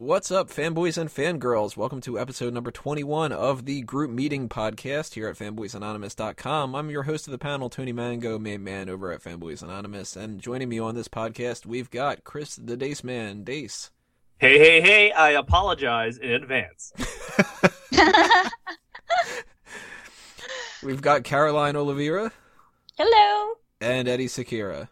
What's up, fanboys and fangirls? Welcome to episode number 21 of the Group Meeting Podcast here at fanboysanonymous.com. I'm your host of the panel, Tony Mango, main man over at Fanboys Anonymous. And joining me on this podcast, we've got Chris the Dace Man. Dace. Hey, hey, hey, I apologize in advance. We've got Caroline Oliveira Hello. and Eddie Sakira.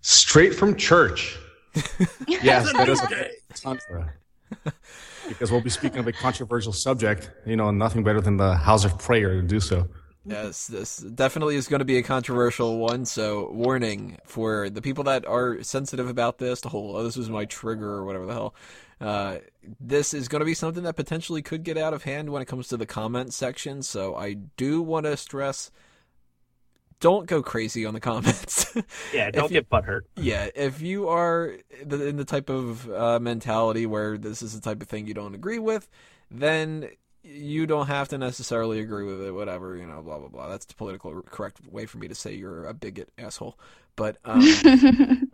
Straight from church. yes, that is Okay. Tantra. because we'll be speaking of a controversial subject. You know, nothing better than the house of prayer to do so. Yes, this definitely is going to be a controversial one. So, warning for the people that are sensitive about this. The whole, oh, this was my trigger or whatever the hell. Uh, this is going to be something that potentially could get out of hand when it comes to the comment section. So, I do want to stress don't go crazy on the comments. Yeah, don't you- get butthurt. yeah, if you are in the type of uh, mentality where this is the type of thing you don't agree with, then you don't have to necessarily agree with it. Whatever you know, blah blah blah. That's the political correct way for me to say you're a bigot asshole. But um,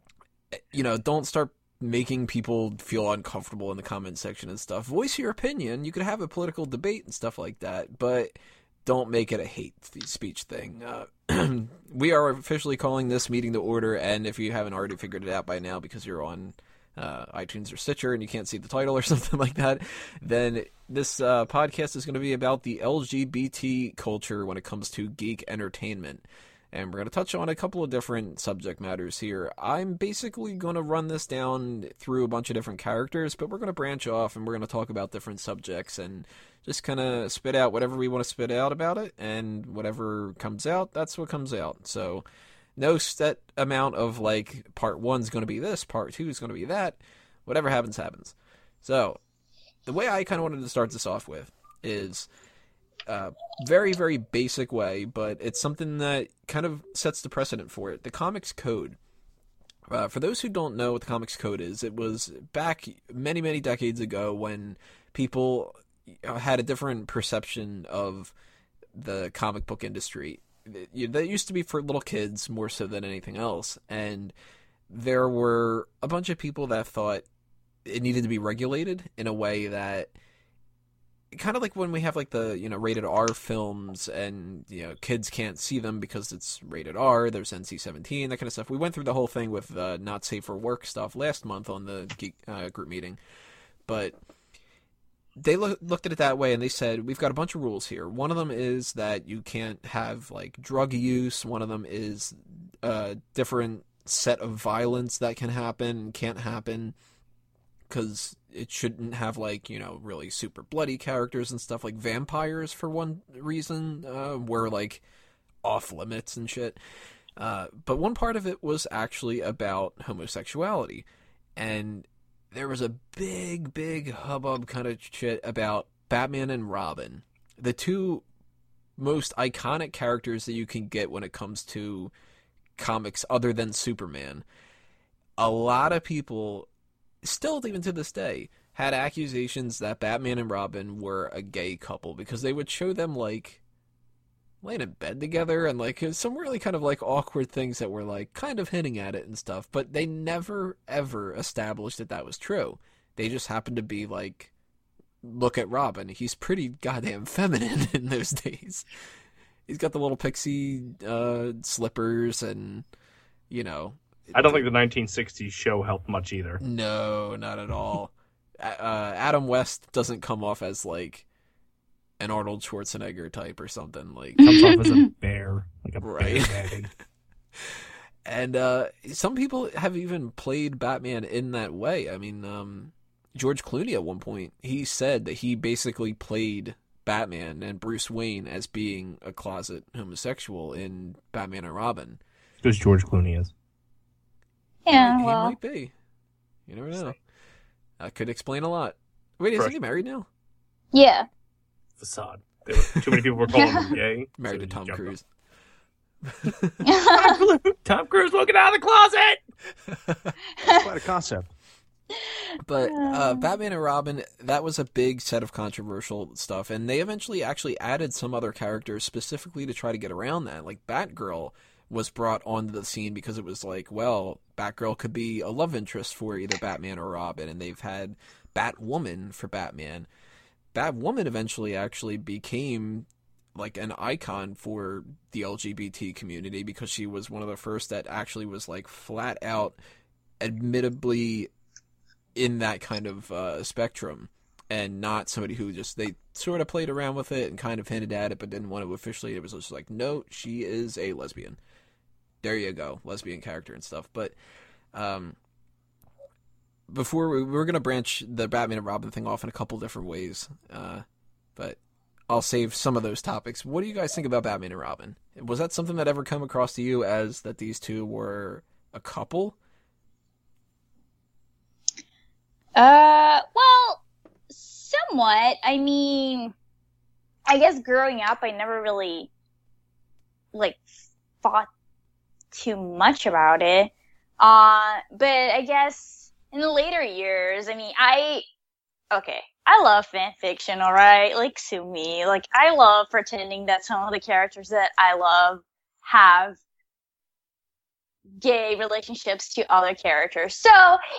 you know, don't start making people feel uncomfortable in the comment section and stuff. Voice your opinion. You could have a political debate and stuff like that, but don't make it a hate speech thing. Uh, we are officially calling this meeting to order, and if you haven't already figured it out by now because you're on uh, iTunes or Stitcher and you can't see the title or something like that, then this uh, podcast is going to be about the LGBT culture when it comes to geek entertainment. And we're going to touch on a couple of different subject matters here. I'm basically going to run this down through a bunch of different characters, but we're going to branch off and we're going to talk about different subjects and just kind of spit out whatever we want to spit out about it. And whatever comes out, that's what comes out. So, no set amount of like part one's going to be this, part two is going to be that. Whatever happens, happens. So, the way I kind of wanted to start this off with is uh, very, very basic way, but it's something that kind of sets the precedent for it. The comics code. Uh, for those who don't know what the comics code is, it was back many, many decades ago when people uh, had a different perception of the comic book industry. That used to be for little kids more so than anything else, and there were a bunch of people that thought it needed to be regulated in a way that kind of like when we have like the you know rated R films and you know kids can't see them because it's rated R. There's NC-17, that kind of stuff. We went through the whole thing with uh, not safe for work stuff last month on the geek, uh, group meeting, but they loo- looked at it that way and they said we've got a bunch of rules here. One of them is that you can't have like drug use. One of them is a different set of violence that can happen can't happen because it shouldn't have like you know really super bloody characters and stuff like vampires for one reason uh, were like off limits and shit. Uh, but one part of it was actually about homosexuality, and there was a big, big hubbub kind of shit about Batman and Robin, the two most iconic characters that you can get when it comes to comics other than Superman. A lot of people still even to this day had accusations that Batman and Robin were a gay couple because they would show them like laying in bed together and like some really kind of like awkward things that were like kind of hinting at it and stuff but they never ever established that that was true. They just happened to be like look at Robin. He's pretty goddamn feminine in those days. He's got the little pixie uh slippers and you know I don't think the 1960s show helped much either. no, not at all. Uh, Adam West doesn't come off as like an Arnold Schwarzenegger type or something like. Comes off as a bear, like a Right. bear. And uh, some people have even played Batman in that way. I mean, um, George Clooney at one point he said that he basically played Batman and Bruce Wayne as being a closet homosexual in Batman and Robin. Because George Clooney is. Yeah, he well, might be. You never know. That could explain a lot. Wait, isn't he married now? yeah. Facade. Were, too many people were calling him gay. Married so to he Tom Cruise. Tom Cruise looking out of the closet! That's quite a concept. But uh, Batman and Robin, that was a big set of controversial stuff, and they eventually actually added some other characters specifically to try to get around that. Like Batgirl was brought onto the scene because it was like, well, Batgirl could be a love interest for either Batman or Robin, and they've had Batwoman for Batman. Batwoman eventually actually became like an icon for the LGBT community because she was one of the first that actually was like flat out admittably in that kind of uh, spectrum and not somebody who just they sort of played around with it and kind of hinted at it but didn't want to officially it was just like no she is a lesbian there you go lesbian character and stuff. But um before we, we're going to branch the batman and robin thing off in a couple different ways uh but i'll save some of those topics. What do you guys think about batman and robin? Was that something that ever come across to you as that these two were a couple? Uh, well, somewhat. I mean, I guess growing up, I never really like thought too much about it. Uh, but I guess in the later years, I mean, I okay, I love fan fiction. All right, like sue me. Like I love pretending that some of the characters that I love have gay relationships to other characters. So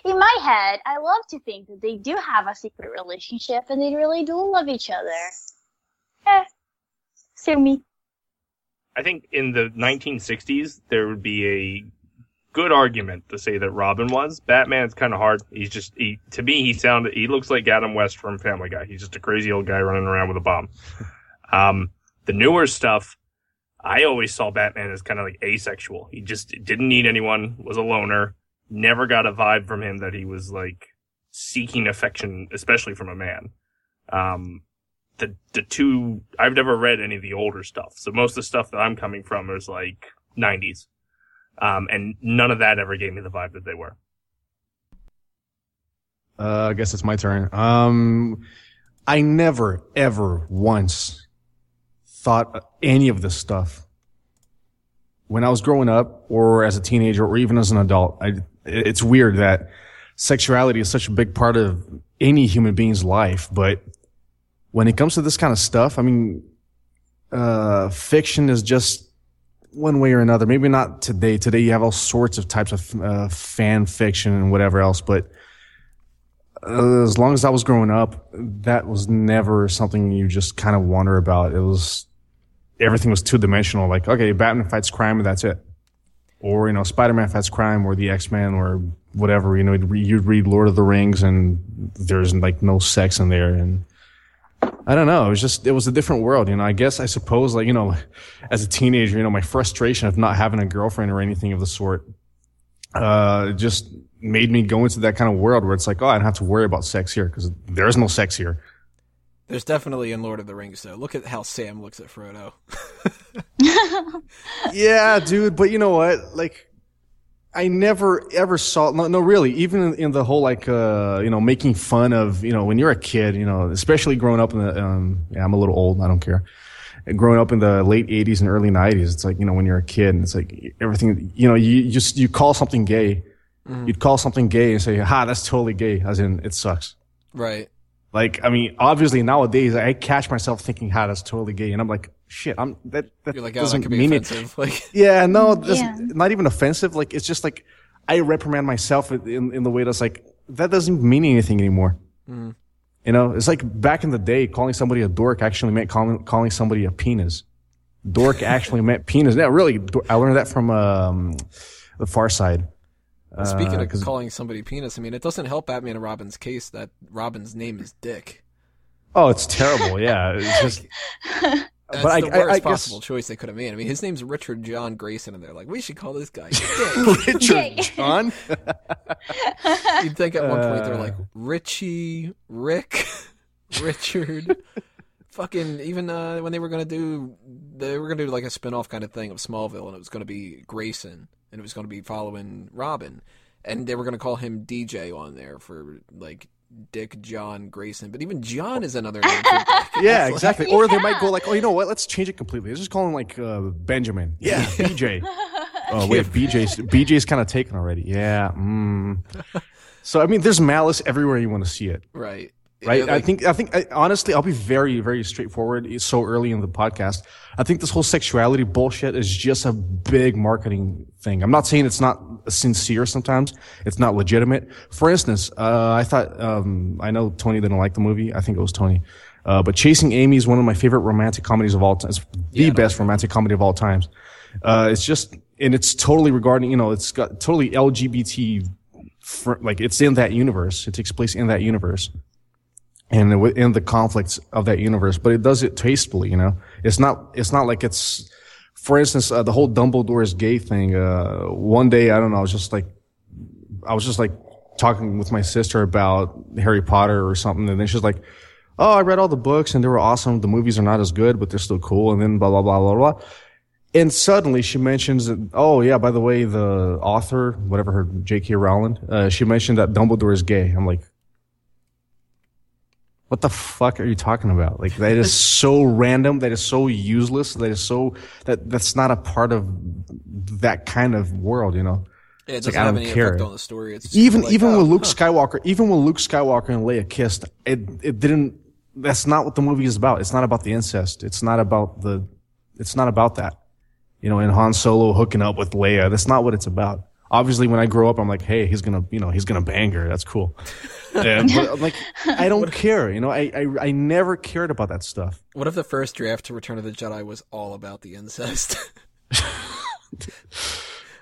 in my head, I love to think that they do have a secret relationship and they really do love each other. Eh, sue me. I think in the 1960s there would be a good argument to say that Robin was. Batman's kind of hard. He's just he to me he sounded he looks like Adam West from Family Guy. He's just a crazy old guy running around with a bomb. Um, the newer stuff, I always saw Batman as kind of like asexual. He just didn't need anyone, was a loner, never got a vibe from him that he was like seeking affection, especially from a man. Um, the the two I've never read any of the older stuff, so most of the stuff that I'm coming from is like 90s, um, and none of that ever gave me the vibe that they were. Uh, I guess it's my turn. Um, I never, ever once thought any of this stuff. When I was growing up or as a teenager or even as an adult, I, it's weird that sexuality is such a big part of any human being's life. But when it comes to this kind of stuff, I mean, uh, fiction is just one way or another. Maybe not today. Today you have all sorts of types of uh, fan fiction and whatever else, but uh, as long as I was growing up, that was never something you just kind of wonder about. It was everything was two dimensional. Like, okay, Batman fights crime and that's it. Or, you know, Spider-Man fights crime or the X-Men or whatever, you know, you'd read Lord of the Rings and there's like no sex in there. And I don't know. It was just, it was a different world. You know, I guess I suppose like, you know, as a teenager, you know, my frustration of not having a girlfriend or anything of the sort, uh, just made me go into that kind of world where it's like, oh, I don't have to worry about sex here because there's no sex here. There's definitely in Lord of the Rings though. Look at how Sam looks at Frodo. yeah, dude. But you know what? Like, I never ever saw. No, no, really. Even in, the whole like, uh, you know, making fun of, you know, when you're a kid, you know, especially growing up in the. Um, yeah, I'm a little old. I don't care. Growing up in the late '80s and early '90s, it's like you know when you're a kid, and it's like everything. You know, you just you call something gay. You'd call something gay and say, "Ha, that's totally gay," as in it sucks. Right. Like, I mean, obviously nowadays I catch myself thinking, "Ha, that's totally gay," and I'm like, "Shit, I'm that that like, oh, doesn't could be mean it." offensive. Like, Yeah, no, that's Yeah. not even offensive. Like, it's just like I reprimand myself in in the way that's like that doesn't mean anything anymore. Mm. You know, it's like back in the day, calling somebody a dork actually meant calling calling somebody a penis. Dork actually meant penis. Yeah, really. I learned that from um, the Far Side. speaking Uh, of 'cause- calling somebody penis, I mean, it doesn't help Batman and Robin's case that Robin's name is Dick. Oh, it's terrible. Yeah, it's just. That's But I- the I- I worst guess- possible choice they could have made. I mean, his name's Richard John Grayson, and they're like, we should call this guy Richard John. You'd think at one point they're Uh. like Richie, Rick, Richard. Fucking even uh, when they were gonna do, they were gonna do like a spin-off kind of thing of Smallville, and it was gonna be Grayson, and it was gonna be following Robin, and they were gonna call him DJ on there for like Dick John Grayson, but even John is another name. For Yeah, It's like- exactly. Or they might go like, oh, you know what? Let's change it completely. Let's just call him like uh, Benjamin. Yeah, BJ. Oh wait, BJ's BJ's kind of taken already. Yeah. Mm. So I mean, there's malice everywhere you want to see it. Right. Right? Yeah, I think I think I, honestly, I'll be very very straightforward. It's so early in the podcast. I think this whole sexuality bullshit is just a big marketing thing. I'm not saying it's not sincere. Sometimes it's not legitimate. For instance, uh, I thought um, I know Tony didn't like the movie. I think it was Tony. Uh, but Chasing Amy is one of my favorite romantic comedies of all time. It's the best romantic comedy of all times. Uh, it's just, and it's totally regarding, you know, it's got totally LGBT, fr- like it's in that universe. It takes place in that universe and within the conflicts of that universe, but it does it tastefully, you know? It's not, it's not like it's, for instance, uh, the whole Dumbledore's gay thing, uh, one day, I don't know, I was just like, I was just like talking with my sister about Harry Potter or something, and then she's like, "Oh, I read all the books and they were awesome. The movies are not as good, but they're still cool." And then blah blah blah blah blah. And suddenly she mentions, that, "Oh yeah, by the way, the author, whatever her J.K. Rowling, uh, she mentioned that Dumbledore is gay." I'm like, "What the fuck are you talking about? Like that is so random. That is so useless. That is so that that's not a part of that kind of world, you know." Yeah, it It's doesn't like, I have don't any care. effect on the story. It's even like, even uh, oh, when Luke huh. Skywalker, even when Luke Skywalker and Leia kissed, it it didn't. That's not what the movie is about. It's not about the incest. It's not about the. It's not about that. You know, and Han Solo hooking up with Leia. That's not what it's about. Obviously, when I grow up, I'm like, hey, he's gonna, you know, he's gonna bang her. That's cool. Yeah, but like, I don't care. You know, I, I I never cared about that stuff. What if the first draft to Return of the Jedi was all about the incest?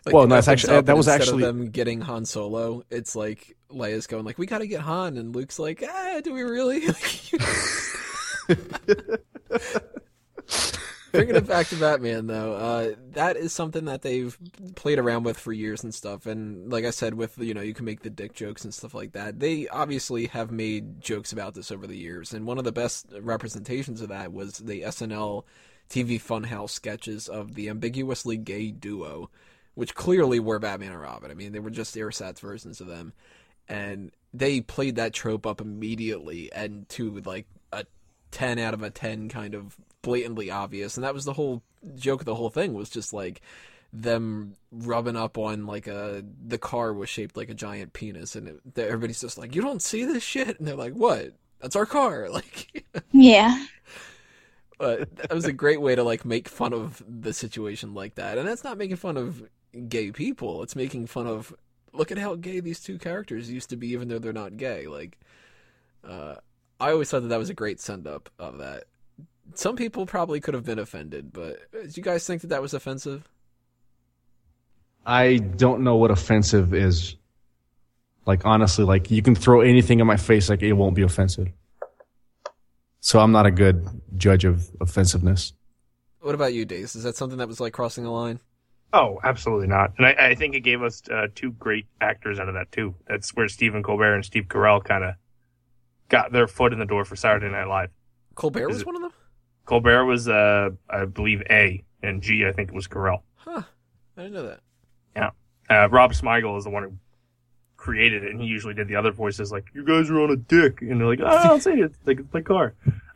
Like, Well, no, opens actually- that was actually- them getting Han Solo. It's like Leia's going like, "We got to get Han," and Luke's like, "Ah, do we really?" Bringing it back to Batman, though, uh, that is something that they've played around with for years and stuff. And like I said, with you know, you can make the dick jokes and stuff like that. They obviously have made jokes about this over the years, and one of the best representations of that was the SNL TV Funhouse sketches of the ambiguously gay duo, which clearly were Batman and Robin. I mean, they were just ersatz versions of them, and they played that trope up immediately and to like a 10 out of a 10 kind of blatantly obvious and that was the whole joke of the whole thing was just like them rubbing up on like a the car was shaped like a giant penis and it, everybody's just like you don't see this shit? And they're like what? That's our car. Like Yeah. but that was a great way to like make fun of the situation like that and that's not making fun of gay people it's making fun of look at how gay these two characters used to be even though they're not gay like uh i always thought that that was a great send up of that some people probably could have been offended but uh, do you guys think that that was offensive I don't know what offensive is. Like honestly, like you can throw anything in my face, like it won't be offensive. So I'm not a good judge of offensiveness. what about you dace is that something that was like crossing the line Oh, absolutely not. And I, I think it gave us uh, two great actors out of that too. That's where Stephen Colbert and Steve Carell kind of got their foot in the door for Saturday Night Live. colbert was it- one of them Colbert was, uh, I believe, A, and G, I think it was Carell. huh i didn't know that Yeah. Uh, Rob Smigel is the one who created it, and he usually did the other voices, like "You guys are on a dick," and they're like, "Oh, I don't say it. It's like it's my car."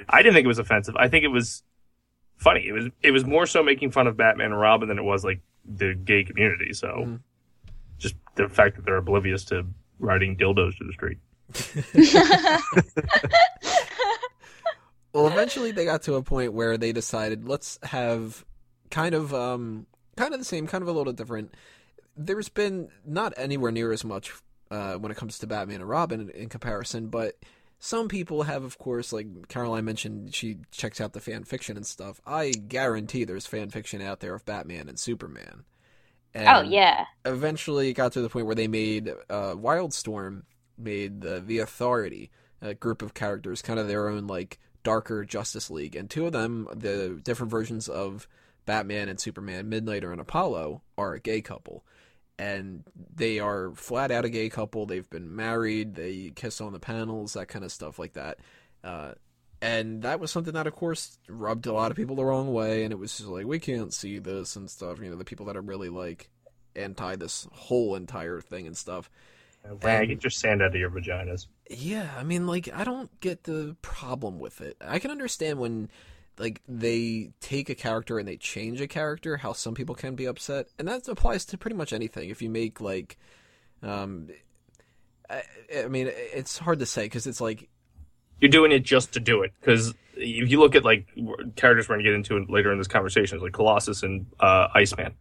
I didn't think it was offensive. I think it was funny. It was it was more so making fun of Batman and Robin than it was like the gay community. So Mhm. just the fact that they're oblivious to riding dildos to the street. Well, eventually they got to a point where they decided let's have kind of um kind of the same, kind of a little different. There's been not anywhere near as much uh, when it comes to Batman and Robin in, in comparison, but some people have, of course, like Caroline mentioned, she checks out the fan fiction and stuff. I guarantee there's fan fiction out there of Batman and Superman. And oh yeah. eventually it got to the point where they made uh, Wildstorm made the the Authority, a group of characters, kind of their own like darker Justice League, and two of them, the different versions of Batman and Superman, Midnighter and Apollo, are a gay couple. And they are flat out a gay couple. They've been married. They kiss on the panels, that kind of stuff like that. Uh, and that was something that, of course, rubbed a lot of people the wrong way. And it was just like, we can't see this and stuff. You know, the people that are really like anti this whole entire thing and stuff. Wag, get your sand out of your vaginas. Yeah, I mean, like, I don't get the problem with it. I can understand when, like, they take a character and they change a character, how some people can be upset, and that applies to pretty much anything. If you make like, um, I, I mean, it's hard to say because it's like you're doing it just to do it. Because if you look at like characters we're gonna get into later in this conversation, like Colossus and uh, Iceman,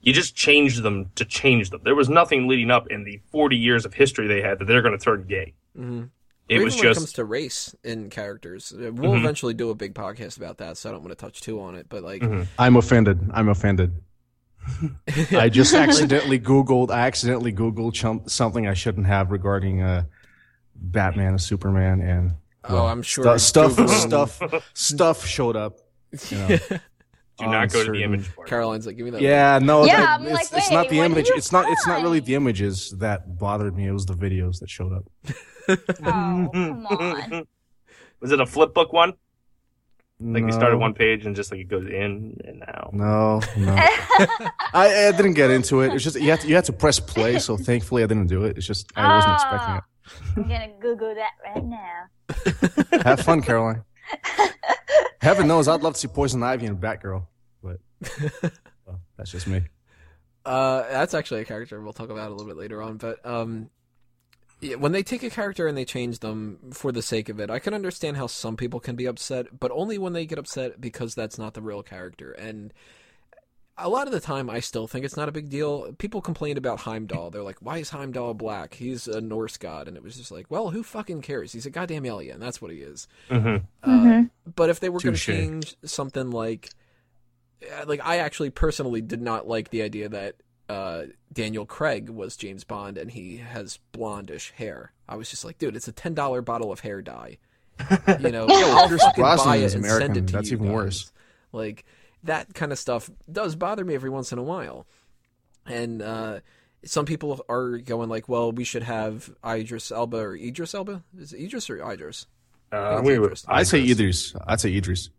you just changed them to change them. There was nothing leading up in the 40 years of history they had that they're gonna turn gay. Hmm It Or was even when it just comes to race in characters. We'll Mhm. eventually do a big podcast about that, so I don't want to touch too on it. But like, Mhm. I'm offended. I'm offended. I just accidentally Googled. I accidentally Googled chum- something I shouldn't have regarding uh, Batman and Superman, and oh, I'm sure stu- stuff, stuff, stuff showed up. You know, do not go to the image part. Caroline's like, give me that. Yeah, no, Yeah, that- I'm it's, like, it's not the image. It's not. It's not really the images that bothered me. It was the videos that showed up. Oh, come on. Was it a flip book one? Like you started No. one page and just like it goes in and out. No, no. I, I didn't get into it. It's just you had to, you had to press play. So thankfully, I didn't do it. It's just I wasn't expecting it. I'm gonna Google that right now. Have fun, Caroline. Heaven knows, I'd love to see Poison Ivy and Batgirl, but well, that's just me. Uh, that's actually a character we'll talk about a little bit later on. But um, yeah, when they take a character and they change them for the sake of it, I can understand how some people can be upset, but only when they get upset because that's not the real character. And a lot of the time, I still think it's not a big deal. People complained about Heimdall. They're like, "Why is Heimdall black? He's a Norse god." And it was just like, "Well, who fucking cares? He's a goddamn alien. That's what he is." Mm-hmm. Uh, but if they were going to change something like, uh, like I actually personally did not like the idea that uh, Daniel Craig was James Bond and he has blondish hair. I was just like, dude, it's a ten dollar bottle of hair dye. You know, I'll Pierce fucking Brosnan buy is it and American. send it to That's you even guys. worse. Like that kind of stuff does bother me every once in a while, and uh, some people are going like, well, we should have Idris Elba or Idris Elba. Is it Idris or Idris? Uh, I think we it's Idris. I'd say Idris. I'd say Idris.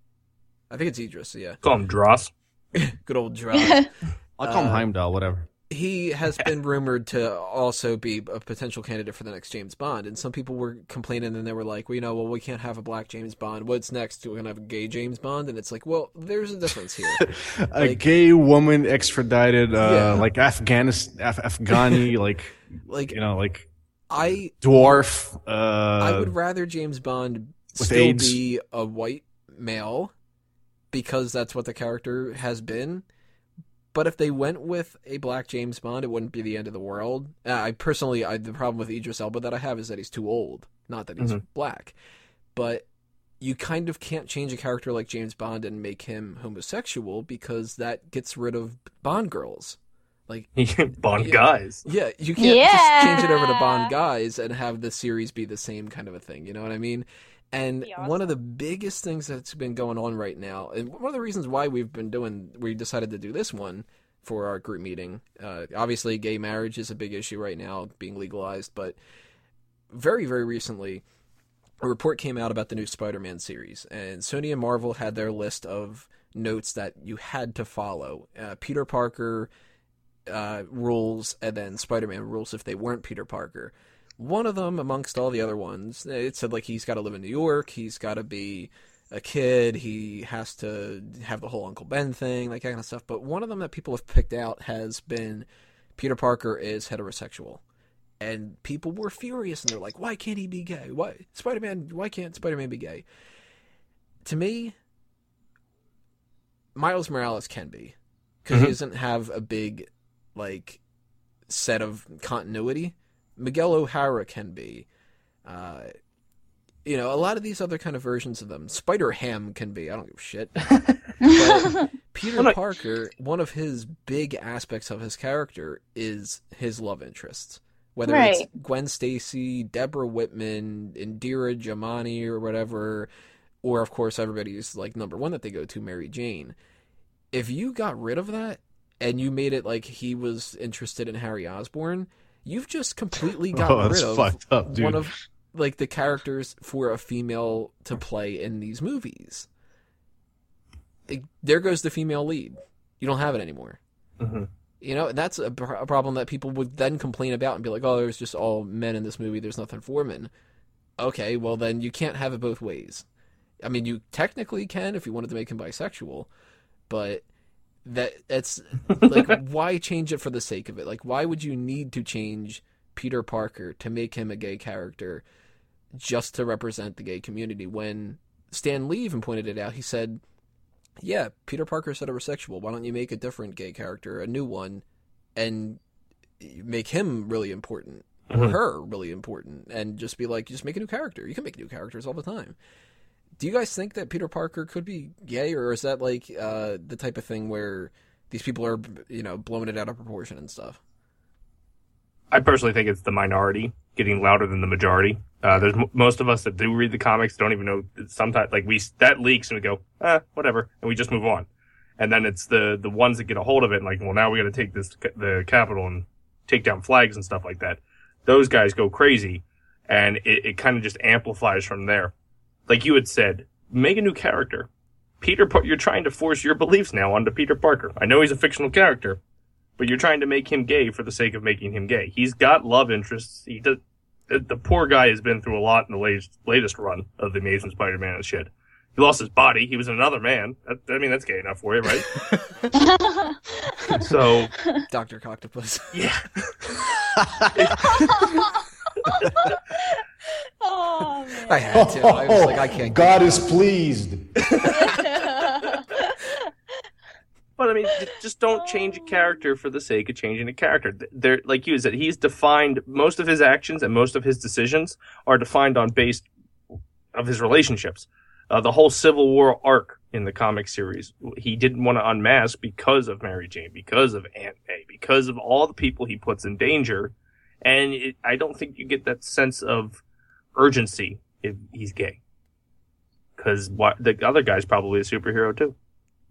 I think it's Idris. Yeah, Call him Dross. good old Droz. I'll call him Uh, Heimdall, whatever. he has been rumored to also be a potential candidate for the next James Bond, and some people were complaining and they were like, "Well, you know, well, we can't have a black James Bond. What's next? We're gonna have a gay James Bond?" And it's like, well, there's a difference here. A like- gay woman extradited, uh, Yeah. like Afghanistan, Af- Afghani, like like, you know, like I, dwarf. Uh, I would rather James Bond still AIDS. be a white male because that's what the character has been. But if they went with a black James Bond, it wouldn't be the end of the world. Uh, I personally, I, the problem with Idris Elba that I have is that he's too old, not that he's Mhm. black. But you kind of can't change a character like James Bond and make him homosexual because that gets rid of Bond girls. Like, Bond Yeah. guys. yeah, you can't just change it over to Bond guys and have the series be the same kind of a thing. You know what I mean? And Be one of the biggest things that's been going on right now, and one of the reasons why we've been doing, we decided to do this one for our group meeting. Uh, obviously, gay marriage is a big issue right now, being legalized, but very, very recently, a report came out about the new Spider-Man series, and Sony and Marvel had their list of notes that you had to follow. Uh, Peter Parker uh, rules, and then Spider-Man rules if they weren't Peter Parker. One of them, amongst all the other ones, it said like he's got to live in New York, he's got to be a kid, he has to have the whole Uncle Ben thing, like that kind of stuff. But one of them that people have picked out has been Peter Parker is heterosexual. And people were furious and they're like, why can't he be gay? Why Spider Man why can't Spider Man be gay? To me, Miles Morales can be. Because he Mhm. doesn't have a big like set of continuity. Miguel O'Hara can be. Uh, you know, a lot of these other kind of versions of them. Spider Ham can be. I don't give a shit. Peter not- Parker, one of his big aspects of his character is his love interests. Whether it's Gwen Stacy, Deborah Whitman, Indira Jamani, or whatever, or of course everybody's like number one that they go to, Mary Jane. If you got rid of that and you made it like he was interested in Harry Osborn, you've just completely gotten Oh, rid of fucked up, dude. one of like the characters for a female to play in these movies. It- there goes the female lead. You don't have it anymore. Mhm. You know, and that's a, pr- a problem that people would then complain about and be like, "Oh, there's just all men in this movie. There's nothing for women." Okay, well then you can't have it both ways. I mean, you technically can if you wanted to make him bisexual, but that that's like why change it for the sake of it? Like, why would you need to change Peter Parker to make him a gay character just to represent the gay community. When Stan Lee even pointed it out, he said, "Yeah, Peter Parker Parker's heterosexual. Why don't you make a different gay character, a new one, and make him really important or Mhm. her really important, and just be like, just make a new character. You can make new characters all the time." Do you guys think that Peter Parker could be gay, or is that like uh, the type of thing where these people are, you know, blowing it out of proportion and stuff? I personally think it's the minority getting louder than the majority. Uh, there's m- most of us that do read the comics don't even know. Sometimes, like we that leaks and we go, eh, whatever, and we just move on. And then it's the the ones that get a hold of it, and like, well, now we got to take this the Capitol and take down flags and stuff like that. Those guys go crazy, and it, it kind of just amplifies from there. Like you had said, make a new character. Peter, Par- you're trying to force your beliefs now onto Peter Parker. I know he's a fictional character, but you're trying to make him gay for the sake of making him gay. He's got love interests. He does. The, the poor guy has been through a lot in the latest latest run of the Amazing Spider-Man and shit. He lost his body. He was another man. That, I mean, that's gay enough for you, right? so Doctor Octopus. yeah, oh man. I had to. I was like, I can't. God is pleased. but I mean, just don't change a character for the sake of changing a character. There, like you said, he's defined. Most of his actions and most of his decisions are defined on base of his relationships. Uh, the whole Civil War arc in the comic series, he didn't want to unmask because of Mary Jane, because of Aunt May, because of all the people he puts in danger. And it, I don't think you get that sense of urgency if he's gay. Because the other guy's probably a superhero too.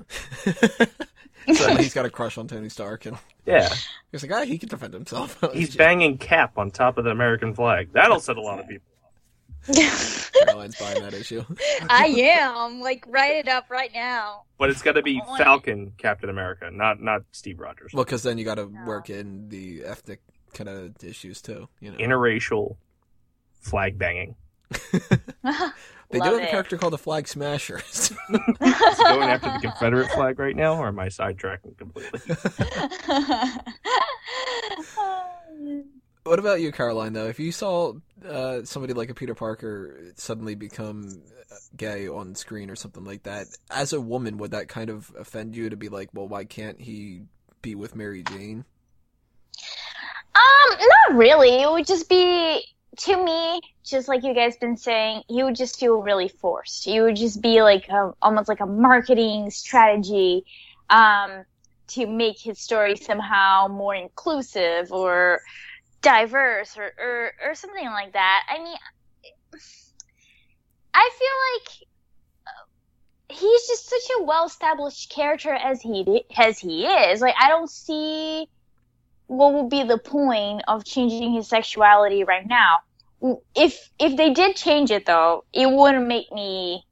so he's got a crush on Tony Stark, and Yeah. he's like, ah, he can defend himself. He's banging Cap on top of the American flag. That'll set a lot of people. Caroline's buying that issue. I am. Like, write it up right now. But it's got to be Falcon Captain America, not not Steve Rogers. Well, because then you got to No. work in the ethnic kind of issues too. You know, Interracial flag banging. they do Love have a it. character called the Flag Smashers. Is going after the Confederate flag right now, or am I sidetracking completely? what about you, Caroline? Though, if you saw uh, somebody like a Peter Parker suddenly become uh, gay on screen or something like that, as a woman, would that kind of offend you to be like, well, why can't he be with Mary Jane? Um, not really. It would just be to me, just like you guys been saying, you would just feel really forced. You would just be like a, almost like a marketing strategy, um, to make his story somehow more inclusive or diverse or, or, or something like that. I mean, I feel like uh, he's just such a well-established character as he as he is. Like, I don't see what would be the point of changing his sexuality right now? If if they did change it though, it wouldn't make me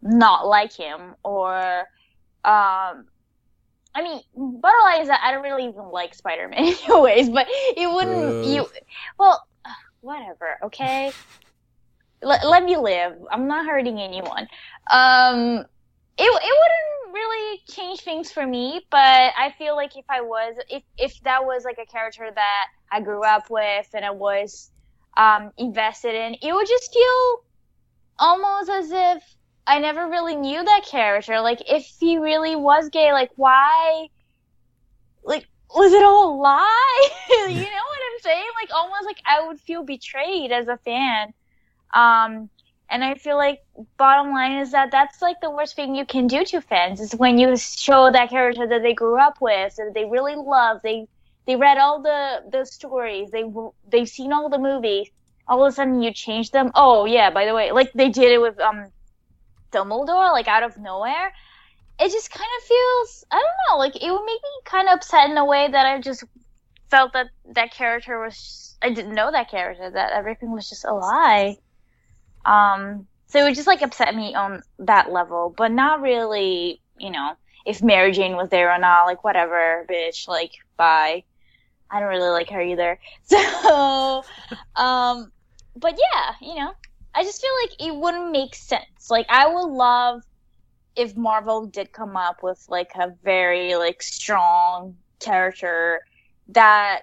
not like him or um I mean, bottom line is that I don't really even like Spider-Man anyways, but it wouldn't you well whatever, okay? Let, let me live. I'm not hurting anyone. Um it it wouldn't really change things for me, but I feel like if I was if if that was like a character that I grew up with and I was um invested in, it would just feel almost as if I never really knew that character. Like if he really was gay, like why like was it all a lie? you know what I'm saying? Like almost like I would feel betrayed as a fan. Um and I feel like bottom line is that that's like the worst thing you can do to fans is when you show that character that they grew up with, that they really love, they they read all the the stories, they they've seen all the movies. All of a sudden you change them. Oh yeah, by the way, like they did it with um Dumbledore, like out of nowhere. It just kind of feels I don't know, like it would make me kind of upset in a way that I just felt that that character was I didn't know that character that everything was just a lie. Um, so it just like upset me on that level, but not really, you know, if Mary Jane was there or not, like whatever, bitch, like bye. I don't really like her either. So, um, but yeah, you know, I just feel like it wouldn't make sense. Like I would love if Marvel did come up with like a very like strong character that,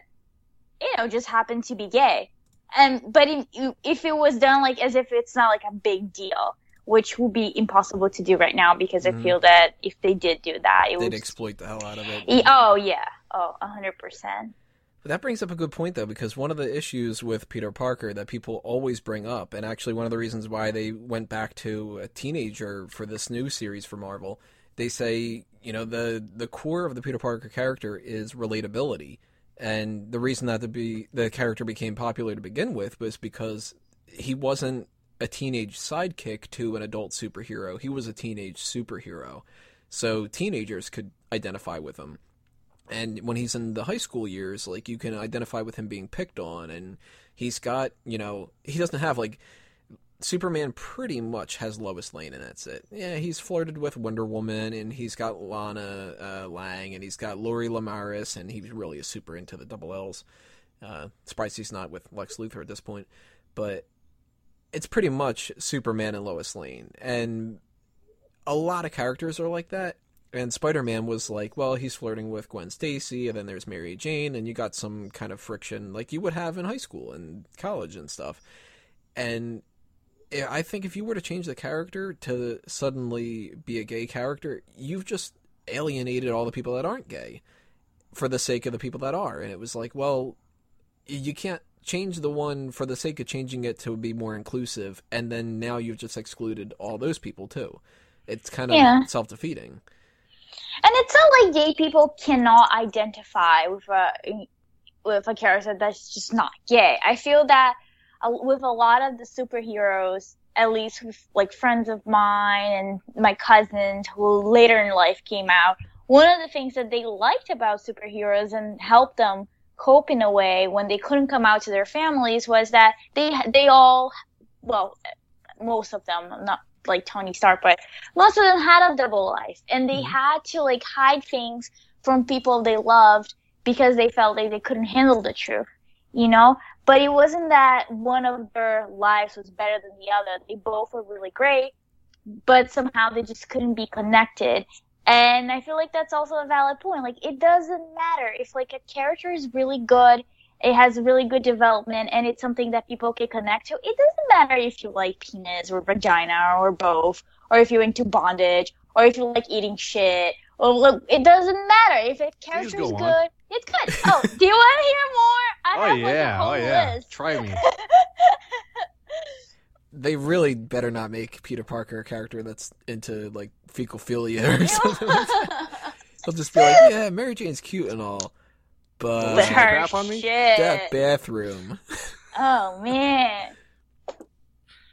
you know, just happened to be gay and but in, if it was done like as if it's not like a big deal, which would be impossible to do right now because Mhm. I feel that if they did do that, it They'd would. exploit the hell out of it. E- oh yeah, oh a hundred percent. But that brings up a good point, though, because one of the issues with Peter Parker that people always bring up, and actually one of the reasons why they went back to a teenager for this new series for Marvel, they say, you know, the the core of the Peter Parker character is relatability, and the reason that the be the character became popular to begin with was because he wasn't a teenage sidekick to an adult superhero; he was a teenage superhero, so teenagers could identify with him. And when he's in the high school years like you can identify with him being picked on. And he's got you know he doesn't have like superman pretty much has lois lane and that's it. Yeah he's flirted with wonder woman and he's got lana uh, lang and he's got lori lemaris and he really is super into the double l's. Uh, surprised he's not with lex luthor at this point but it's pretty much superman and lois lane. And a lot of characters are like that. And Spider-Man was like, well, he's flirting with Gwen Stacy, and then there's Mary Jane, and you got some kind of friction like you would have in high school and college and stuff. And I- I think if you were to change the character to suddenly be a gay character, you've just alienated all the people that aren't gay for the sake of the people that are. And it was like, well, you can't change the one for the sake of changing it to be more inclusive, and then now you've just excluded all those people too. It's kind of Yeah. self-defeating. And it's not like gay people cannot identify with a with a character that's just not gay. I feel that uh, with a lot of the superheroes, at least with like friends of mine and my cousins who later in life came out, one of the things that they liked about superheroes and helped them cope in a way when they couldn't come out to their families was that they they all well most of them not like Tony Stark, but most of them had a double life and they Mhm. had to like hide things from people they loved because they felt like they couldn't handle the truth, you know? But it wasn't that one of their lives was better than the other. They both were really great, but somehow they just couldn't be connected. And I feel like that's also a valid point. Like it doesn't matter if like a character is really good, it has really good development, and it's something that people can connect to. It doesn't matter if you like penis or vagina or both, or if you're into bondage, or if you like eating shit. Or look, it doesn't matter if a character is on. Good. It's good. Oh, do you want to hear more? I Oh have yeah, like a whole oh yeah. list. Try me. They really better not make Peter Parker a character that's into like fecalphilia or something. like that. He'll just be like, yeah, Mary Jane's cute and all, but But her crap on me? shit. that bathroom, Oh man.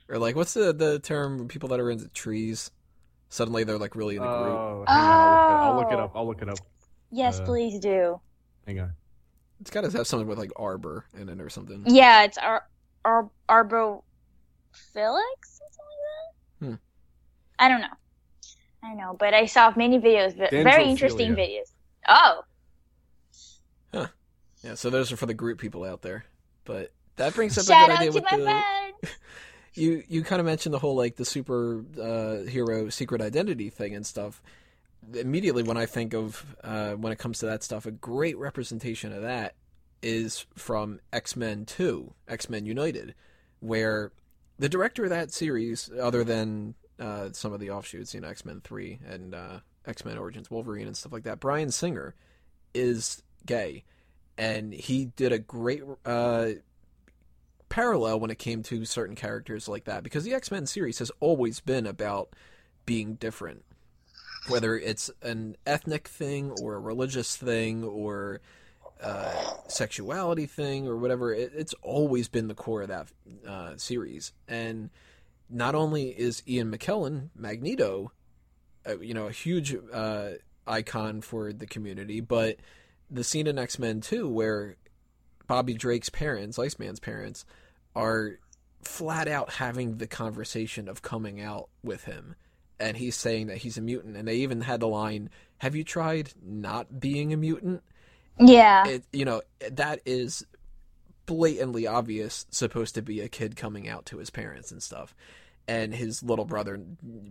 or like, what's the the term? People that are into trees, suddenly they're like really in the group. Oh, hang I'll look it- I'll look it Oh. up. I'll look it up. Yes, Uh, please do. Hang on. It's got to have something with like arbor in it or something. Yeah, it's ar- ar- arbophilics, something like that. Hmm. I don't know. I know, but I saw many videos, ve- very interesting videos. Oh, Yeah, so those are for the group people out there. But that brings up a shout good out idea to with my the you you kind of mentioned the whole like the super uh, hero secret identity thing and stuff. Immediately, when I think of uh, when it comes to that stuff, a great representation of that is from X Men Two, X Men United, where the director of that series, other than uh, some of the offshoots, you know, X Men Three and uh, X Men Origins Wolverine and stuff like that, Bryan Singer is gay, and he did a great uh, parallel when it came to certain characters like that because the X-Men series has always been about being different whether it's an ethnic thing or a religious thing or uh, sexuality thing or whatever it, it's always been the core of that uh, series and not only is Ian McKellen Magneto uh, you know a huge uh, icon for the community but the scene in X-Men 2 where Bobby Drake's parents, Iceman's parents, are flat out having the conversation of coming out with him. And he's saying that he's a mutant. And they even had the line, Have you tried not being a mutant? Yeah, It, you know, that is blatantly obvious supposed to be a kid coming out to his parents and stuff. And his little brother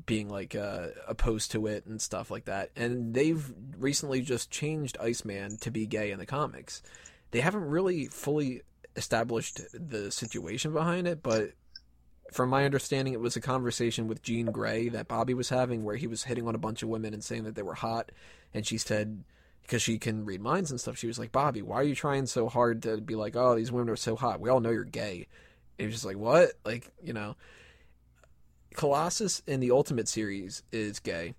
being like uh, opposed to it and stuff like that. And they've recently just changed Iceman to be gay in the comics they haven't really fully established the situation behind it, but from my understanding, it was a conversation with Jean Grey that Bobby was having where he was hitting on a bunch of women and saying that they were hot. And she said, because she can read minds and stuff, she was like, Bobby, why are you trying so hard to be like, oh, these women are so hot? We all know you're gay. And he was just like, what? Like, you know, Colossus in the Ultimate series is gay.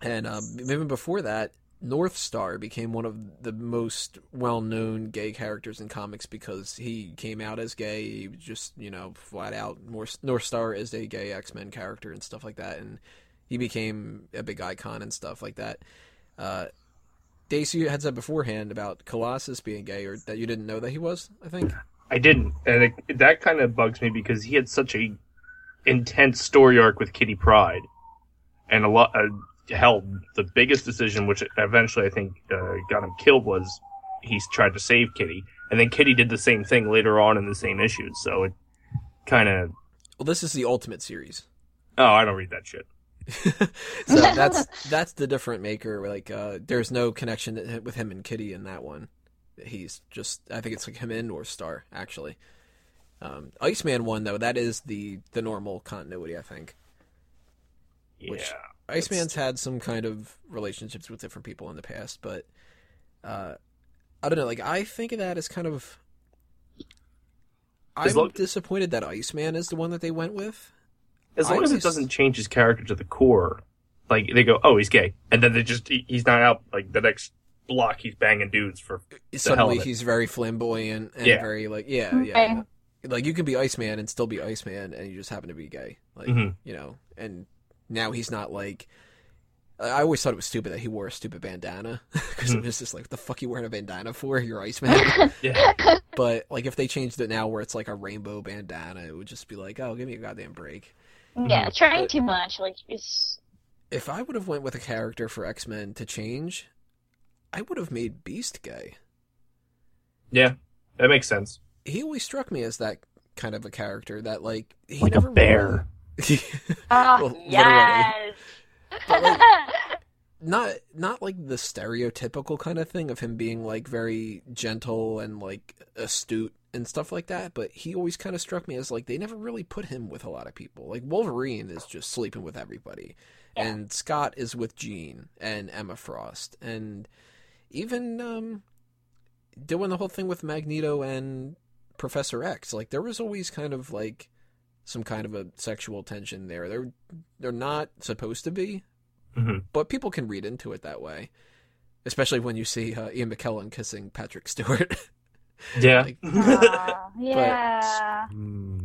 And um, even before that, North Star became one of the most well-known gay characters in comics because he came out as gay. He just, you know, flat out. North Star is a gay X-Men character and stuff like that, and he became a big icon and stuff like that. Uh, you had said beforehand about Colossus being gay, or that you didn't know that he was. I think I didn't, and it, that kind of bugs me because he had such a intense story arc with Kitty Pryde, and a lot. Uh, hell, the biggest decision, which eventually I think uh, got him killed, was he tried to save Kitty, and then Kitty did the same thing later on in the same issues. So it kind of. Well, this is the Ultimate series. Oh, I don't read that shit. so that's that's the different maker. Like, uh, there's no connection with him and Kitty in that one. He's just, I think it's like him and North Star actually. Um, Iceman one though, that is the the normal continuity, I think. Yeah. Which Iceman's had some kind of relationships with different people in the past, but uh, I don't know. Like I think of that as kind of. I'm long... disappointed that Iceman is the one that they went with. As long I as it doesn't change his character to the core, like they go, "Oh, he's gay," and then they just—he's not out like the next block. He's banging dudes for suddenly he's very flamboyant and yeah. very like, yeah, yeah. Like you can be Iceman and still be Iceman, and you just happen to be gay, like mm-hmm. you know, and now he's not like. I always thought it was stupid that he wore a stupid bandana because mm. it was just like, what the fuck you wearing a bandana for? You're Iceman. yeah. But like, if they changed it now where it's like a rainbow bandana, it would just be like, oh, give me a goddamn break. Yeah, mm. trying but too much. Like, it's. If I would have went with a character for X Men to change, I would have made Beast gay. Yeah, that makes sense. He always struck me as that kind of a character that like he like never a bear. oh, yes. like, not not like the stereotypical kind of thing of him being like very gentle and like astute and stuff like that, but he always kind of struck me as like they never really put him with a lot of people. Like Wolverine is just sleeping with everybody. Yeah. And Scott is with Jean and Emma Frost and even um doing the whole thing with Magneto and Professor X. Like there was always kind of like some kind of a sexual tension there. They're they're not supposed to be, mm-hmm. but people can read into it that way, especially when you see uh, Ian McKellen kissing Patrick Stewart. yeah, like, uh, yeah.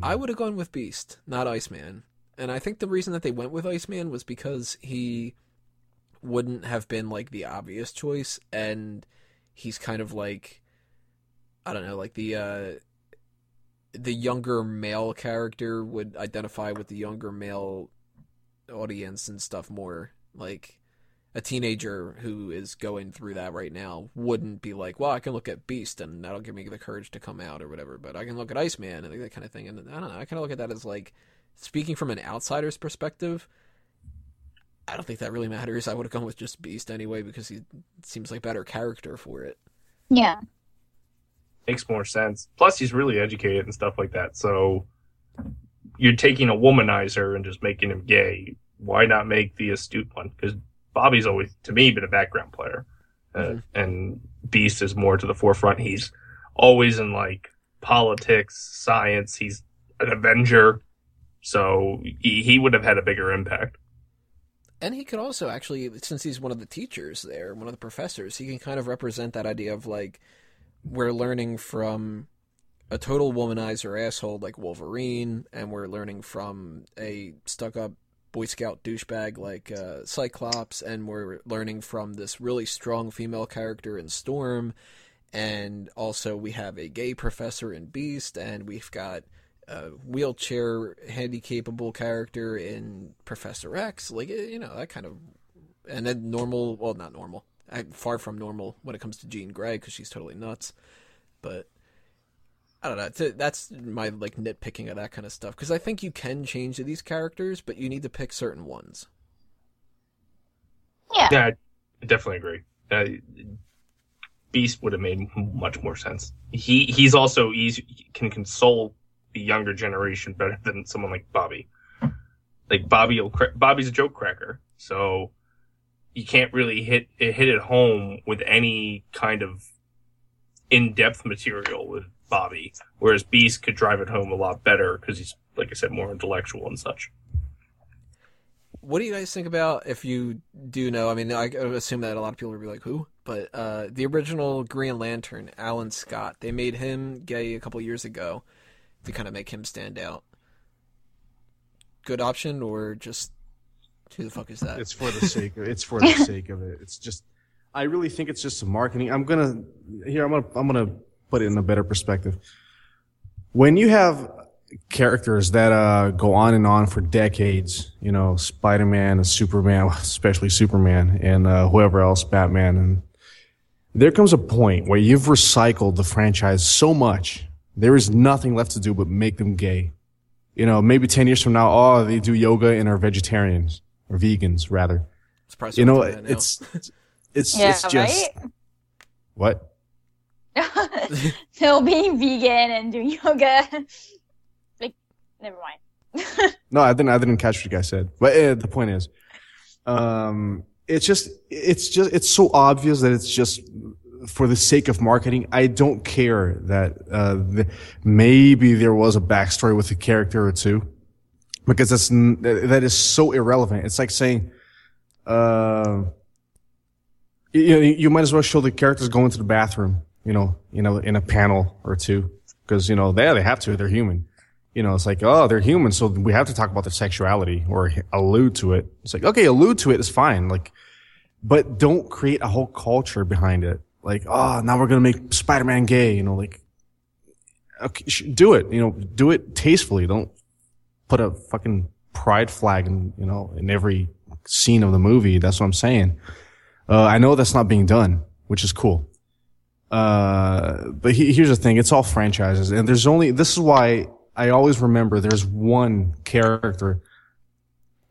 I would have gone with Beast, not Iceman, and I think the reason that they went with Iceman was because he wouldn't have been like the obvious choice, and he's kind of like I don't know, like the uh, the younger male character would identify with the younger male audience and stuff more. Like a teenager who is going through that right now wouldn't be like, well, I can look at Beast and that'll give me the courage to come out or whatever, but I can look at Iceman and that kind of thing. And I don't know, I kind of look at that as like, speaking from an outsider's perspective, I don't think that really matters. I would have gone with just Beast anyway because he seems like better character for it. Yeah makes more sense. Plus, he's really educated and stuff like that. So you're taking a womanizer and just making him gay. Why not make the astute one? Because Bobby's always, to me, been a background player, uh, mm-hmm. and Beast is more to the forefront. He's always in like politics, science. He's an Avenger, so he, he would have had a bigger impact. And he could also actually, since he's one of the teachers there, one of the professors, he can kind of represent that idea of like we're learning from a total womanizer asshole like Wolverine, and we're learning from a stuck up Boy Scout douchebag like uh, Cyclops, and we're learning from this really strong female character in Storm, and also we have a gay professor in Beast, and we've got a wheelchair handy capable character in Professor X, like you know that kind of, and then normal, well not normal, far from normal when it comes to Jean Grey because she's totally nuts. But I don't know. That's my like nitpicking of that kind of stuff because I think you can change these characters, but you need to pick certain ones. Yeah. Yeah, I definitely agree. Uh, Beast would have made much more sense. He he's also easy can console the younger generation better than someone like Bobby. Like Bobby, Bobby's a joke cracker, so you can't really hit hit it home with any kind of in depth material with Bobby. Whereas Beast could drive it home a lot better because he's, like I said, more intellectual and such. What do you guys think about if you do know? I mean, I assume that a lot of people would be like, "Who?" But uh, the original Green Lantern, Alan Scott, they made him gay a couple years ago to kind of make him stand out. Good option, or just who the fuck is that? It's for the sake of it's for the sake of it. It's just I really think it's just marketing. I'm gonna here I'm gonna I'm gonna put it in a better perspective. When you have characters that uh, go on and on for decades, you know, Spider-Man and Superman, especially Superman and uh, whoever else, Batman, and there comes a point where you've recycled the franchise so much, there is nothing left to do but make them gay. You know, maybe 10 years from now, oh, they do yoga and are vegetarians or vegans rather. Surprised You know, doing it's, it's, Yeah, it's just, what? so being vegan and doing yoga, like, never mind. No, I didn't. I didn't catch what you guys said. But uh, the point is, um, it's just, it's just, it's so obvious that it's just for the sake of marketing. I don't care that uh, the, maybe there was a backstory with a character or two, because that's that is so irrelevant. It's like saying, uh, you, you might as well show the characters going to the bathroom, you know, you know, in a panel or two, because you know they they have to. They're human you know, it's like, oh, they're human, so we have to talk about their sexuality or allude to it. It's like, okay, allude to it is fine, like, but don't create a whole culture behind it. Like, oh, now we're gonna make Spider-Man gay, you know, like, okay, do it, you know, do it tastefully. Don't put a fucking pride flag in, you know, in every scene of the movie. That's what I'm saying. Uh, I know that's not being done, which is cool. Uh, but he, here's the thing. It's all franchises and there's only, this is why I always remember there's one character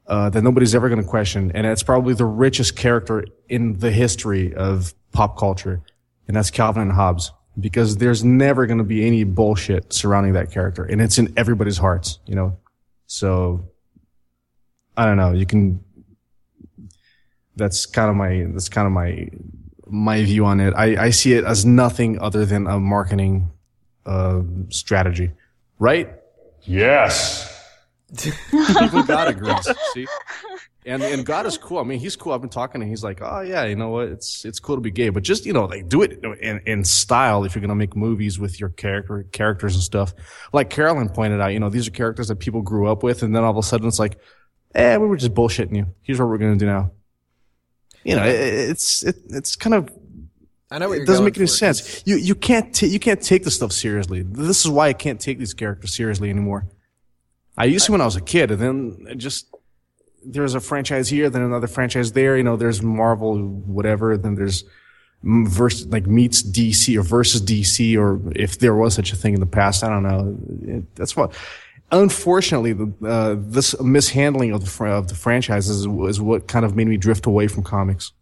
uh, that nobody's ever going to question, and it's probably the richest character in the history of pop culture, and that's Calvin and Hobbes. Because there's never going to be any bullshit surrounding that character, and it's in everybody's hearts, you know. So I don't know. You can. That's kind of my. That's kind of my my view on it. I, I see it as nothing other than a marketing uh, strategy, right? Yes. Even God agrees. See, and and God is cool. I mean, he's cool. I've been talking, and he's like, oh yeah, you know what? It's it's cool to be gay, but just you know, like do it in in style. If you're gonna make movies with your character characters and stuff, like Carolyn pointed out, you know, these are characters that people grew up with, and then all of a sudden it's like, eh, we were just bullshitting you. Here's what we're gonna do now. You know, it, it's it, it's kind of I know what it doesn't make any sense. You you can't ta- you can't take this stuff seriously. This is why I can't take these characters seriously anymore. I used to when I was a kid, and then it just there's a franchise here, then another franchise there. You know, there's Marvel, whatever. Then there's like meets DC or versus DC, or if there was such a thing in the past, I don't know. It, that's what. Unfortunately, the, uh, this mishandling of the fr- of the franchises is, is what kind of made me drift away from comics.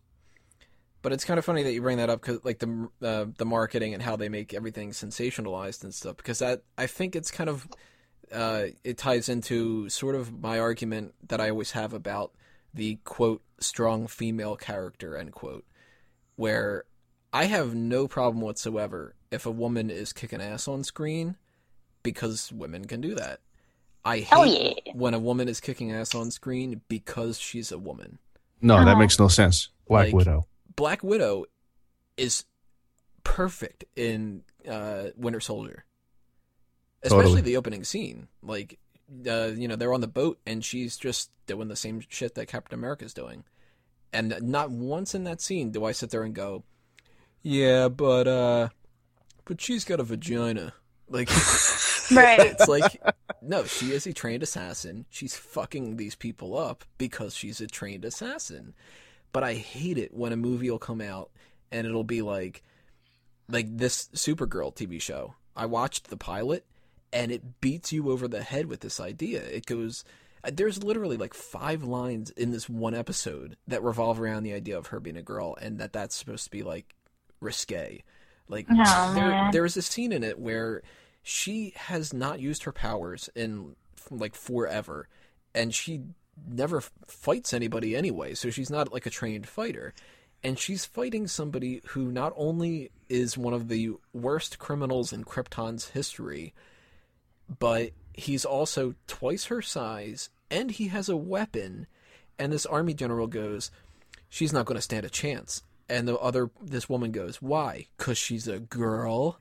But it's kind of funny that you bring that up, cause like the uh, the marketing and how they make everything sensationalized and stuff. Because that I think it's kind of uh, it ties into sort of my argument that I always have about the quote strong female character end quote, where I have no problem whatsoever if a woman is kicking ass on screen because women can do that. I hate Hell yeah. when a woman is kicking ass on screen because she's a woman. No, that Uh-huh. makes no sense. Black Like- Widow. Black Widow is perfect in uh, Winter Soldier, especially Totally. the opening scene. Like, uh, you know, they're on the boat and she's just doing the same shit that Captain America's doing, and not once in that scene do I sit there and go, "Yeah, but uh, but she's got a vagina." Like, Right. it's like, no, she is a trained assassin. She's fucking these people up because she's a trained assassin. But I hate it when a movie will come out and it'll be like, like this Supergirl TV show. I watched the pilot and it beats you over the head with this idea. It goes, uh, there's literally like five lines in this one episode that revolve around the idea of her being a girl and that that's supposed to be like risque. Like Oh, there, there is a scene in it where she has not used her powers in like forever, and she never fights anybody anyway, so she's not like a trained fighter. And she's fighting somebody who not only is one of the worst criminals in Krypton's history, but he's also twice her size, and he has a weapon. And this army general goes, "She's not going to stand a chance." And the other, this woman goes, "Why? Cause she's a girl."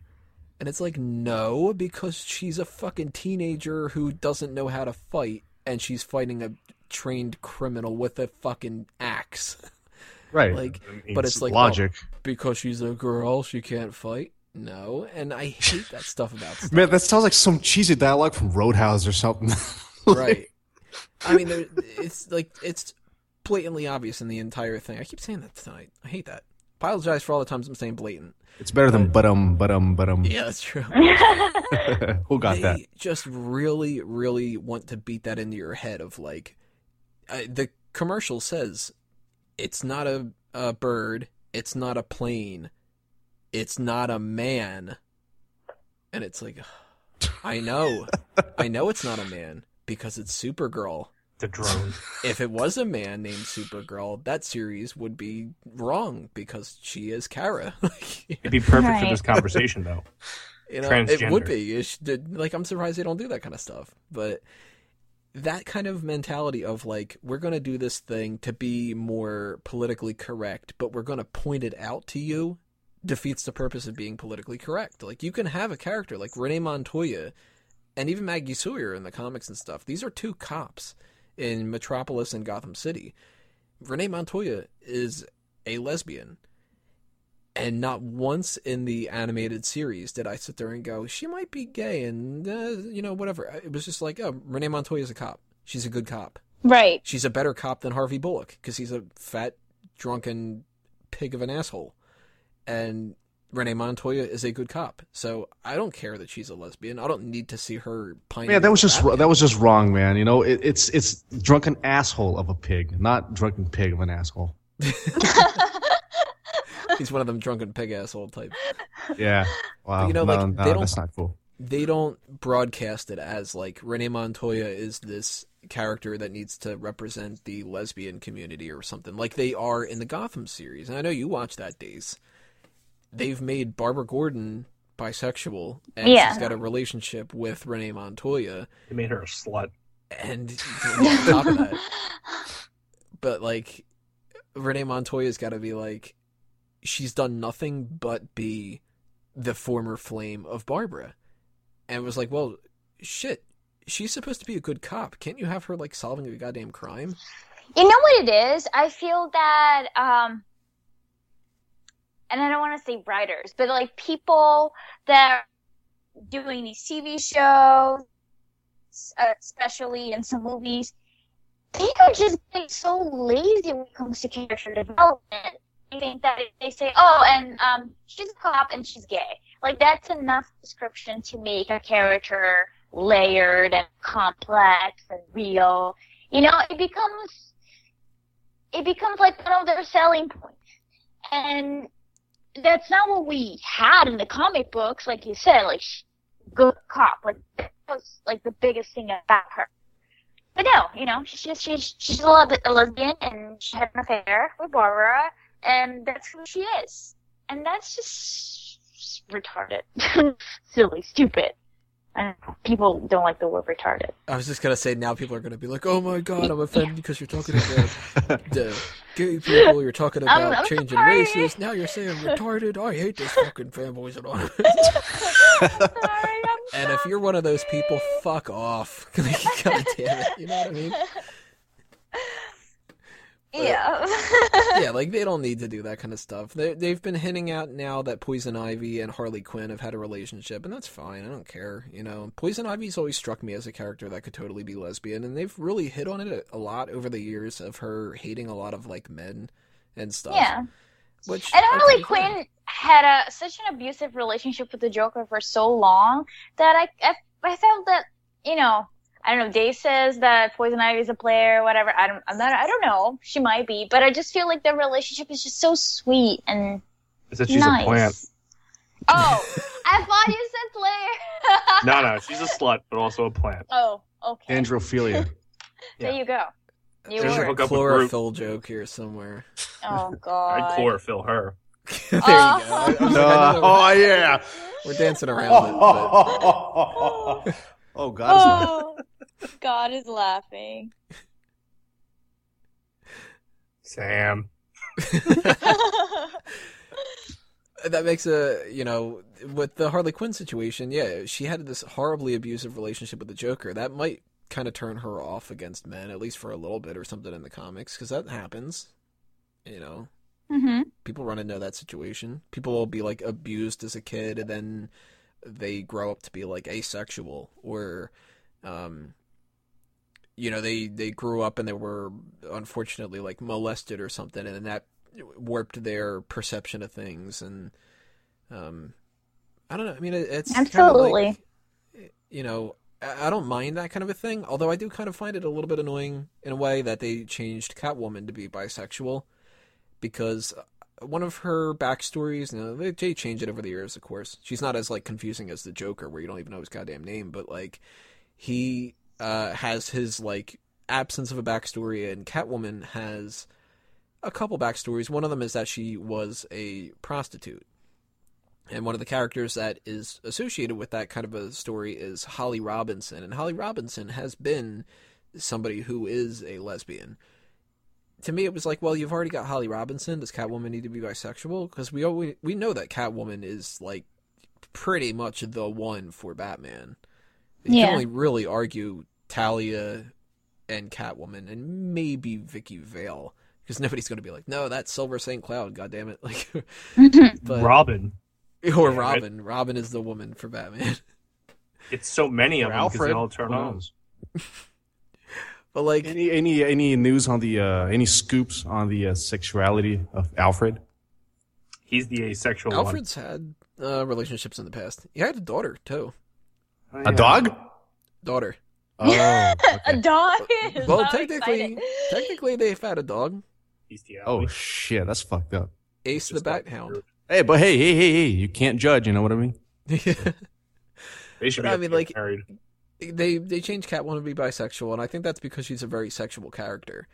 And it's like, no, because she's a fucking teenager who doesn't know how to fight, and she's fighting a trained criminal with a fucking axe. Right. like, I mean, but it's like, oh, logic. because she's a girl, she can't fight. No, and I hate that stuff about stuff. Man, that sounds like some cheesy dialogue from Roadhouse or something. right. I mean, there, it's like it's blatantly obvious in the entire thing. I keep saying that tonight. I hate that. Apologize for all the times I'm saying blatant. It's better than but um but um but um. Yeah, that's true. Who got they that? just really, really want to beat that into your head of like, uh, the commercial says, it's not a, a bird, it's not a plane, it's not a man, and it's like, I know, I know it's not a man because it's Supergirl. The drone. If it was a man named Supergirl, that series would be wrong because she is Kara. It'd be perfect for this conversation, though. You know, it would be. It should, like, I'm surprised they don't do that kind of stuff. But that kind of mentality of like, we're going to do this thing to be more politically correct, but we're going to point it out to you, defeats the purpose of being politically correct. Like, you can have a character like Renee Montoya and even Maggie Sawyer in the comics and stuff. These are two cops in Metropolis and Gotham City. Renee Montoya is a lesbian. And not once in the animated series did I sit there and go, she might be gay and, uh, you know, whatever. It was just like, oh, Renee Montoya's a cop. She's a good cop. right. She's a better cop than Harvey Bullock because he's a fat, drunken pig of an asshole. And Renee Montoya is a good cop. So I don't care that she's a lesbian. I don't need to see her pining. Yeah, that was just Batman. that was just wrong, man. You know, it, it's it's drunken asshole of a pig, not drunken pig of an asshole. He's one of them drunken pig asshole type. Yeah. Wow. you know, no, like, no, they don't- that's not cool. they don't broadcast it as like Renee Montoya is this character that needs to represent the lesbian community or something like they are in the Gotham series. And I know you watch that days. They've made Barbara Gordon bisexual and Yeah. she's got a relationship with Renee Montoya They made her a slut. and on top of that but like Renee Montoya's got to be like she's done nothing but be the former flame of Barbara. And it was like, well, shit. She's supposed to be a good cop. Can't you have her like solving a goddamn crime? You know what it is? I feel that, um, and I don't want to say writers, but like people that are doing these TV shows, uh, especially in some movies, they are just getting so lazy when it comes to character development. I think that they say, "Oh, and um, she's a cop and she's gay," like that's enough description to make a character layered and complex and real. You know, it becomes it becomes like one of their selling points. And that's not what we had in the comic books, like you said, like good cop. Like that was like the biggest thing about her. But no, you know, she's just she's she's a, le- a lesbian and she had an affair with Barbara, and that's who she is. And that's just retarded, silly, stupid. And people don't like the word retarded. I was just gonna say now people are gonna be like, "Oh my god, I'm offended because you're talking about the gay people. You're talking about I'm- I'm changing sorry. races. Now you're saying retarded. I hate this fucking fanboys and all." Sorry, I'm And if you're one of those people, fuck off. God damn it. You know what I mean? Yeah. Yeah, like they don't need to do that kind of stuff. They, they've been hinting out now that Poison Ivy and Harley Quinn have had a relationship, and that's fine. I don't care. You know, Poison Ivy's always struck me as a character that could totally be lesbian, and they've really hit on it a, a lot over the years of her hating a lot of like men and stuff. yeah. Which And okay, Harley yeah. Quinn had a such an abusive relationship with the Joker for so long that I I, I felt that you know I don't know. Dave says that Poison Ivy is a player, or whatever. I don't. I'm not. I don't know. She might be, but I just feel like their relationship is just so sweet and Is that she's nice. a plant? Oh, I thought you said player. No, no, she's a slut, but also a plant. Oh, okay. Androphilia. There you go. You There's a were. hook up with Groot. chlorophyll joke here somewhere. Oh God. I'd chlorophyll her. there you go. Oh. I was like, No. Oh yeah. we're dancing around it. But... oh God. Oh, God is laughing. Sam. that makes a you know with the Harley Quinn situation, yeah, she had this horribly abusive relationship with the Joker. That might kind of turn her off against men, at least for a little bit or something in the comics, because that happens. You know, hmm people run into that situation. People will be like abused as a kid, and then they grow up to be like asexual, or, um, you know, they they grew up and they were unfortunately like molested or something, and that warped their perception of things, and, um, I don't know. I mean, it, it's Absolutely. like, you know. I I don't mind that kind of a thing, although I do kind of find it a little bit annoying in a way that they changed Catwoman to be bisexual because one of her backstories, you know, they, changed it over the years, of course. She's not as like confusing as the Joker, where you don't even know his goddamn name, but like he uh, has his like absence of a backstory, and Catwoman has a couple backstories. One of them is that she was a prostitute. And one of the characters that is associated with that kind of a story is Holly Robinson. And Holly Robinson has been somebody who is a lesbian to me it was like, well, you've already got Holly Robinson. Does Catwoman need to be bisexual? Because we always, we know that Catwoman is like pretty much the one for Batman. You Yeah. can only really argue Talia and Catwoman, and maybe Vicki Vale, because nobody's going to be like, no, that's Silver St. Cloud. God damn it! Like, mm-hmm. but Robin. or Yeah, Robin. Robin is the woman for Batman. It's so many of Or them because they all turn Who on. Knows? But like, Any any any news on the uh, any scoops on the uh, sexuality of Alfred? He's the asexual Alfred's had uh, relationships in the past. He had a daughter too. one. A dog? Daughter. Oh, A dog Well, so technically, excited. technically they've had a dog. oh shit, that's fucked up. Ace the Bat Hound. Hey, but hey, hey, hey, hey, you can't judge. You know what I mean? They should But be I I mean, mean, like- married. They they changed Catwoman to be bisexual, and I think that's because she's a very sexual character,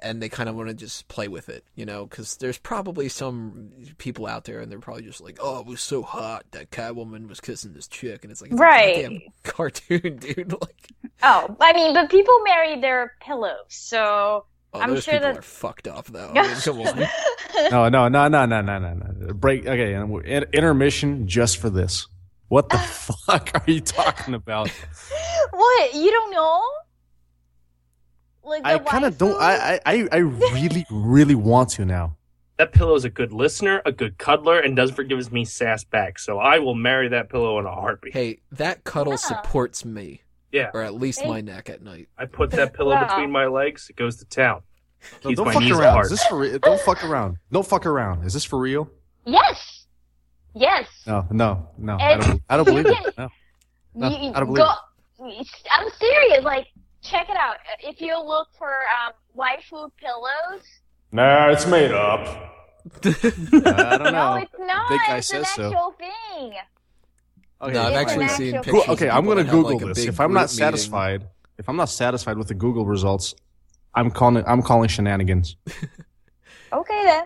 and they kind of want to just play with it, you know, because there's probably some people out there, and they're probably just like, "Oh, it was so hot that Catwoman was kissing this chick," and it's like, it's Right. a goddamn cartoon, dude. Like, Oh, I mean, but people marry their pillows, so oh, I'm those sure people that- are fucked up, though. I mean, come on. No, no, no, no, no, no, no, no. Break. Okay, and intermission just for this. What the fuck are you talking about? what? You don't know? Like the I kind of don't. I, I, I- I really, really want to now. That pillow is a good listener, a good cuddler, and doesn't give me sass back. So I will marry that pillow in a heartbeat. hey, that cuddle Yeah. supports me, Yeah, or at least Hey. my neck at night. I put that pillow Wow. between my legs. It goes to town. No, Keeps don't my fuck knees around. apart. Is this for real? Don't fuck around. Don't fuck around. Is this for real? Yes. Yes. No, no, no. I don't. I don't you believe it. No. No, You- I don't believe go, I'm serious. Like, check it out. If you look for um, waifu pillows, Nah, it's made up. I don't know. no, it's not. Big guy it's an says so. actual thing. Okay, no, I've actually seen pictures. Cool. Okay, I'm gonna that have, Google like, this. If I'm not group meeting. satisfied, if I'm not satisfied with the Google results, I'm calling. I'm calling shenanigans. Okay then.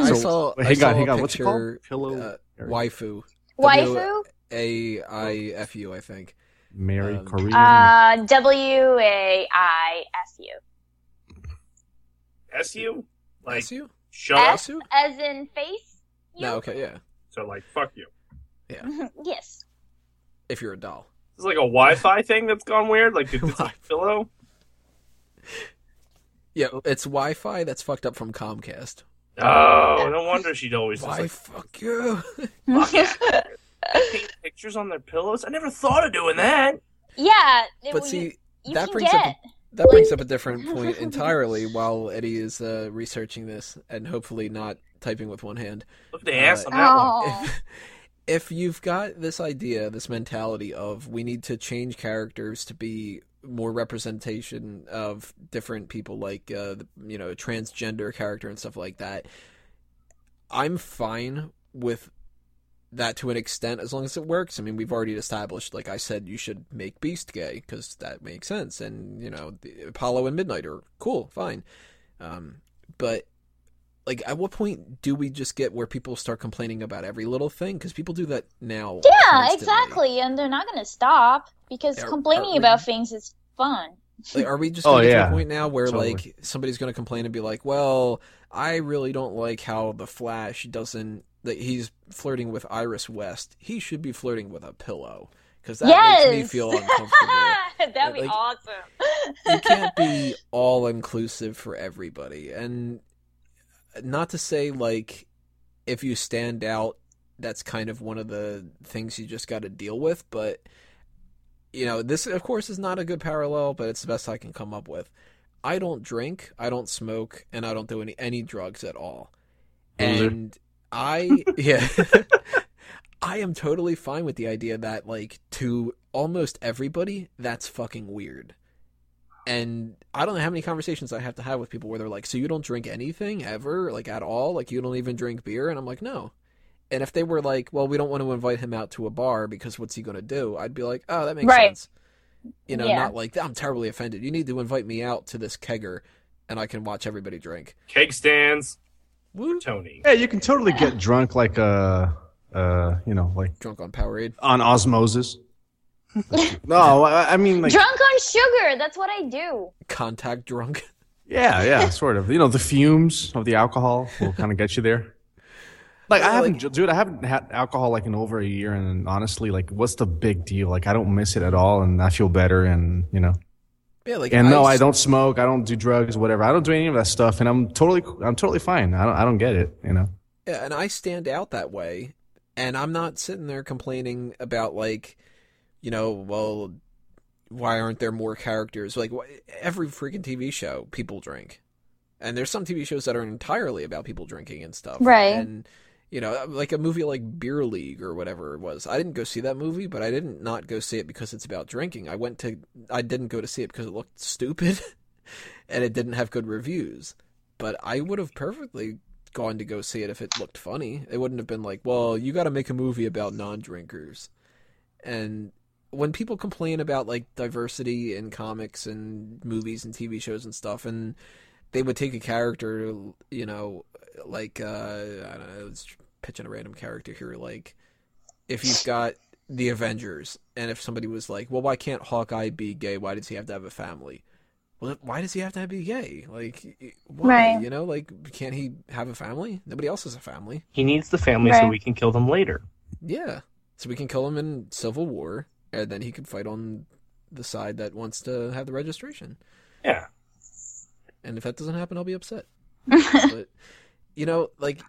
I So- saw. Wait, I hang saw on, hang on. What's it called? Pillow. uh, waifu. Waifu. A I F U, I think. Mary um, Korean. Uh, W A I S U. SU? Like, S U? shut S? up. S U? As in face. You? No, okay, yeah. So, like, fuck you. Yeah. yes. If you're a doll. This is like a Wi-Fi thing that's gone weird. Like, it's a pillow. Yeah, it's Wi-Fi that's fucked up from Comcast. Oh, no wonder she'd always just Why like fuck you? paint pictures on their pillows. I never thought of doing that. yeah. it- But you- see, you that can brings get. up a, that brings up a different point entirely. While Eddie is uh, researching this and hopefully not typing with one hand, Look at the ass Uh, on that one. Oh. if, if you've got this idea, this mentality of we need to change characters to be more representation of different people, like uh, the, you know, a transgender character and stuff like that, I'm fine with that to an extent as long as it works. I mean, we've already established, like I said, you should make Beast gay because that makes sense, and you know, the, Apollo and Midnight are cool, fine. Um, but like, at what point do we just get where people start complaining about every little thing? Because people do that now. Yeah, constantly. exactly. And they're not going to stop because Are- complaining are- about things is fun. Like, are we just Oh, going to to yeah. a point now where Totally. like somebody's going to complain and be like, "Well, I really don't like how the Flash doesn't that he's flirting with Iris West. He should be flirting with a pillow because that yes. makes me feel uncomfortable." That'd be Like, awesome. you can't be all inclusive for everybody, and not to say like if you stand out, that's kind of one of the things you just got to deal with, but you know, this of course is not a good parallel, but it's the best I can come up with. I don't drink, I don't smoke, and I don't do any any drugs at all. Loser. And I yeah I am totally fine with the idea that like to almost everybody that's fucking weird. And I don't know how many conversations I have to have with people where they're like, "So you don't drink anything ever, like at all? Like you don't even drink beer?" And I'm like, "No." And if they were like, "Well, we don't want to invite him out to a bar because what's he going to do?" I'd be like, "Oh, that makes Right. sense." You know, Yeah. not like I'm terribly offended. You need to invite me out to this kegger, and I can watch everybody drink. Keg stands, Woo! Tony. Yeah, you can totally get drunk like uh uh you know like Drunk on Powerade. on osmosis. no, I, I mean like Drunk on sugar. That's what I do. Contact drunk. yeah, yeah, sort of. You know, the fumes of the alcohol will kind of get you there. Like I haven't, dude. I haven't had alcohol like in over a year, and honestly, like, what's the big deal? Like, I don't miss it at all, and I feel better, and you know. Yeah, like And no, I don't smoke. I don't do drugs, whatever. I don't do any of that stuff, and I'm totally, I'm totally fine. I don't, I don't get it. You know. Yeah, and I stand out that way, and I'm not sitting there complaining about like, you know, well, why aren't there more characters? Like wh- every freaking TV show, people drink, and there's some TV shows that are entirely about people drinking and stuff, Right. And you know, like a movie like Beer League or whatever it was. I didn't go see that movie, but I didn't not go see it because it's about drinking. I went to, I didn't go to see it because it looked stupid, and it didn't have good reviews. But I would have perfectly gone to go see it if it looked funny. It wouldn't have been like, well, you got to make a movie about non-drinkers. And when people complain about like diversity in comics and movies and TV shows and stuff, and they would take a character, you know, like uh, I don't know, let's pitch in a random character here, like if you've got the Avengers, and if somebody was like, well, why can't Hawkeye be gay? Why does he have to have a family? Well, why does he have to be gay? Like, why? Right. You know, like, can't he have a family? Nobody else has a family. He needs the family so we can kill them later. Yeah. So we can kill him in Civil War, and then he can fight on the side that wants to have the registration. Yeah. And if that doesn't happen, I'll be upset. but you know, like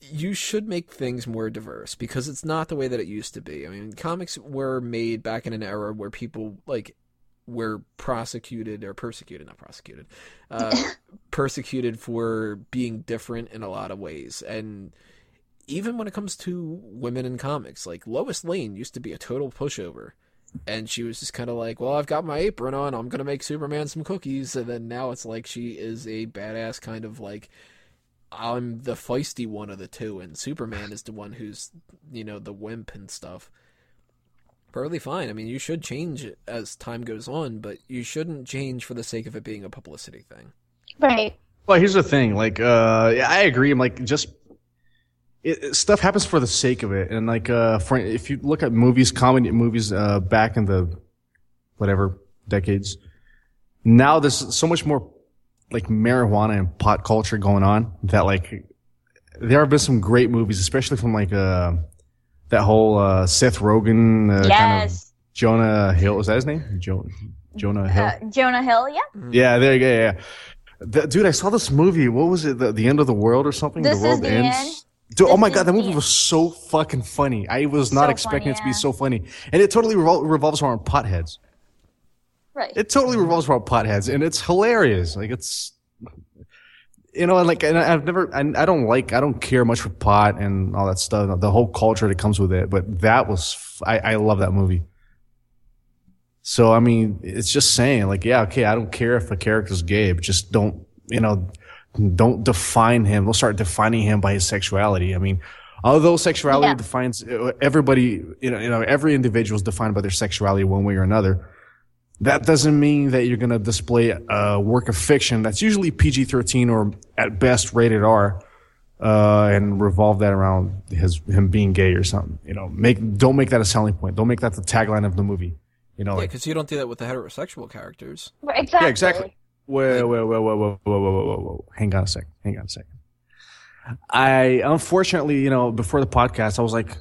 you should make things more diverse because it's not the way that it used to be. I mean, comics were made back in an era where people like were prosecuted or persecuted, not prosecuted, uh, persecuted for being different in a lot of ways. And even when it comes to women in comics, like Lois Lane used to be a total pushover. And she was just kind of like, well, I've got my apron on. I'm going to make Superman some cookies. And then now it's like she is a badass kind of like, I'm the feisty one of the two. And Superman is the one who's, you know, the wimp and stuff. Perfectly fine. I mean, you should change as time goes on, but you shouldn't change for the sake of it being a publicity thing. right. Well, here's the thing. Like, uh, yeah, I agree. I'm like, just it, it- stuff happens for the sake of it. And like, uh, for, if you look at movies, comedy movies, uh, back in the whatever decades, now there's so much more like marijuana and pot culture going on that like there have been some great movies, especially from like uh that whole uh, Seth Rogen uh, kind of yes. Jonah Hill. Is that his name? Jo- Jonah Hill. Uh, Jonah Hill. Yeah. Yeah, there you go. Yeah, The- dude, I saw this movie. What was it? The, the end of the world or something? This the world is the ends. end. Dude, oh my god, that movie was so fucking funny. I was not So expecting it funny, to be so funny, and it totally revol- revolves around potheads. Right. It totally revolves around potheads, and it's hilarious. Like it's, you know, and like, and I've never, and I don't like, I don't care much for pot and all that stuff, the whole culture that comes with it. But that was, I love that movie. So I mean, it's just saying, like, yeah, okay, I don't care if a character's gay, but just don't, you know, don't define him. We'll start defining him by his sexuality. I mean, Although sexuality Yeah. defines uh, everybody, you know, you know, every individual is defined by their sexuality one way or another. That doesn't mean that you're going to display a work of fiction that's usually PG-13 or at best rated R, uh, and revolve that around his him being gay or something. You know, make don't make that a selling point. Don't make that the tagline of the movie. You know, Yeah, like because you don't do that with the heterosexual characters. Exactly. yeah, exactly. Wait, wait, wait, wait, whoa, whoa, whoa, whoa, whoa. Hang on a second. Hang on a second. I unfortunately, you know, before the podcast, I was like,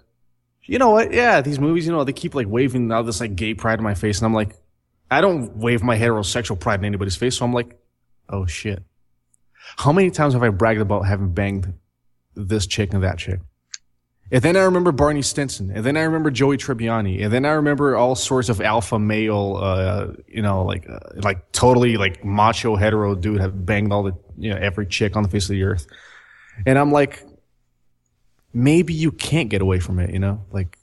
you know what? Yeah, these movies, you know, they keep like waving all this like gay pride in my face, and I'm like, I don't wave my heterosexual pride in anybody's face, so I'm like, oh shit. How many times have I bragged about having banged this chick and that chick? And then I remember Barney Stinson, and then I remember Joey Tribbiani, and then I remember all sorts of alpha male, uh, you know, like, uh, like totally like macho hetero dude have banged all the, you know, every chick on the face of the earth. And I'm like, maybe you can't get away from it, you know, like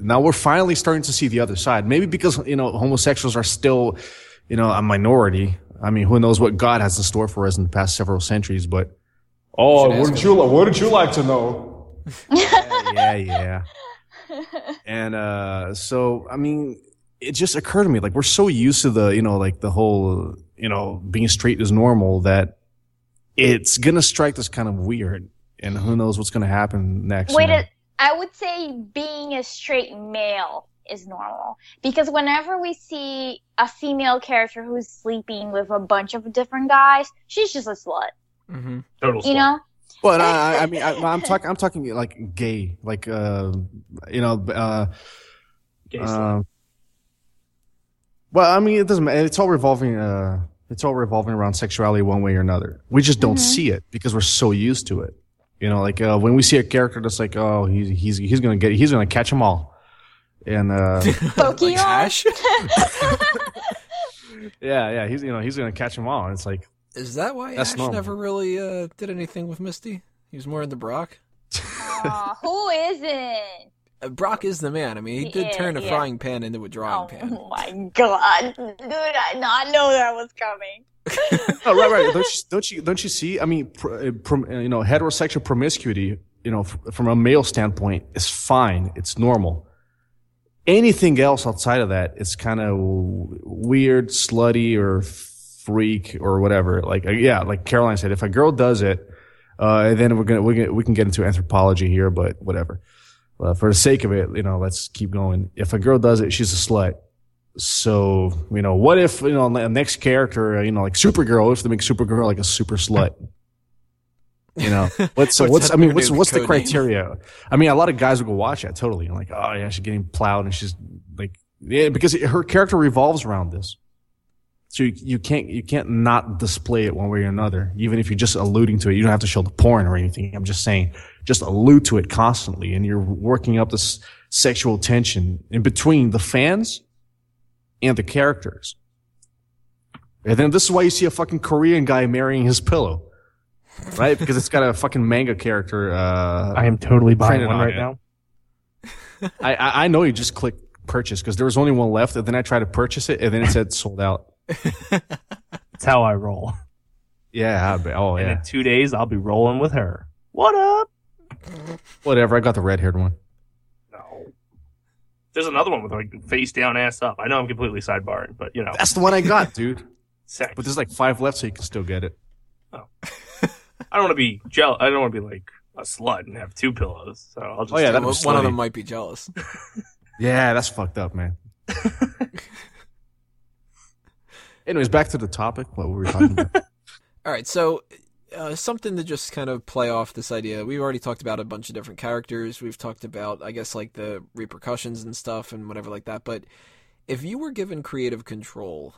now we're finally starting to see the other side. Maybe because, you know, homosexuals are still, you know, a minority. I mean, who knows what God has in store for us in the past several centuries, but. Oh, wouldn't you, wouldn't you like to know? Yeah, yeah. And uh so I mean, it just occurred to me like we're so used to the, you know, like the whole, you know, being straight is normal that it's gonna strike us kind of weird. And who knows what's gonna happen next. Wait, you know? a, I would say being a straight male is normal because whenever we see a female character who's sleeping with a bunch of different guys, she's just a slut. Mm-hmm. Total. You slut. know? But I, I- I mean, I, I'm talking, I'm talking like gay, like, uh, you know, uh, Gay slut. uh, well, I mean, it doesn't matter. It's all revolving, uh, it's all revolving around sexuality one way or another. We just don't Mhm. see it because we're so used to it. You know, like, uh, when we see a character that's like, oh, he's, he's, he's gonna get, he's gonna catch them all. And, uh, Pokemon? Ash? yeah, yeah, he's, you know, he's gonna catch them all. And it's like, Is that why That's Ash normal. never really uh, did anything with Misty? He was more into Brock. Aw, who isn't? Uh, Brock is the man. I mean, he did Yeah, turn a yeah. frying pan into a drawing pan. Oh my god. Dude, I did not know that was coming. oh, right, right. Don't you, don't you, don't you see? I mean, pr- uh, prom, uh, you know, heterosexual promiscuity, you know, f- from a male standpoint is fine. It's normal. Anything else outside of that is kind of weird, slutty, or freak, or whatever. Like, uh, yeah, like Caroline said, if a girl does it, uh, then we're gonna, we're gonna, we can get into anthropology here, but whatever. Uh, for the sake of it, you know, let's keep going. If a girl does it, she's a slut. So, you know, what if, you know, the next character, uh, you know, like Supergirl, if they make Supergirl like a super slut? You know, what's, so What's I mean, what's, what's the criteria? I mean, a lot of guys will go watch that totally. And like, oh yeah, she's getting plowed and she's like, yeah, because her character revolves around this. So you, you can't, you can't not display it one way or another, even if you're just alluding to it. You don't have to show the porn or anything. I'm just saying, just allude to it constantly and you're working up this sexual tension in between the fans and the characters. And then this is why you see a fucking Korean guy marrying his pillow. Right? Because it's got a fucking manga character. Uh, I am totally buying one on right it. now. I, I, I know you just clicked purchase because there was only one left, and then I tried to purchase it, and then it said sold out. That's how I roll. Yeah, I bet. oh And yeah, in two days, I'll be rolling with her. What up? whatever. I got the red haired one. No. There's another one with like face down, ass up. I know I'm completely sidebarring, but you know, That's the one I got, dude. sex. But there's like five left, so you can still get it. Oh. I don't want to be jealous. I don't want to be like a slut and have two pillows. So I'll just. Oh, yeah, that One of them might be jealous. Yeah, that's fucked up, man. Anyways, back to the topic. What were we talking about? All right, so uh, something to just kind of play off this idea. We've already talked about a bunch of different characters. We've talked about, I guess, like the repercussions and stuff and whatever like that. But if you were given creative control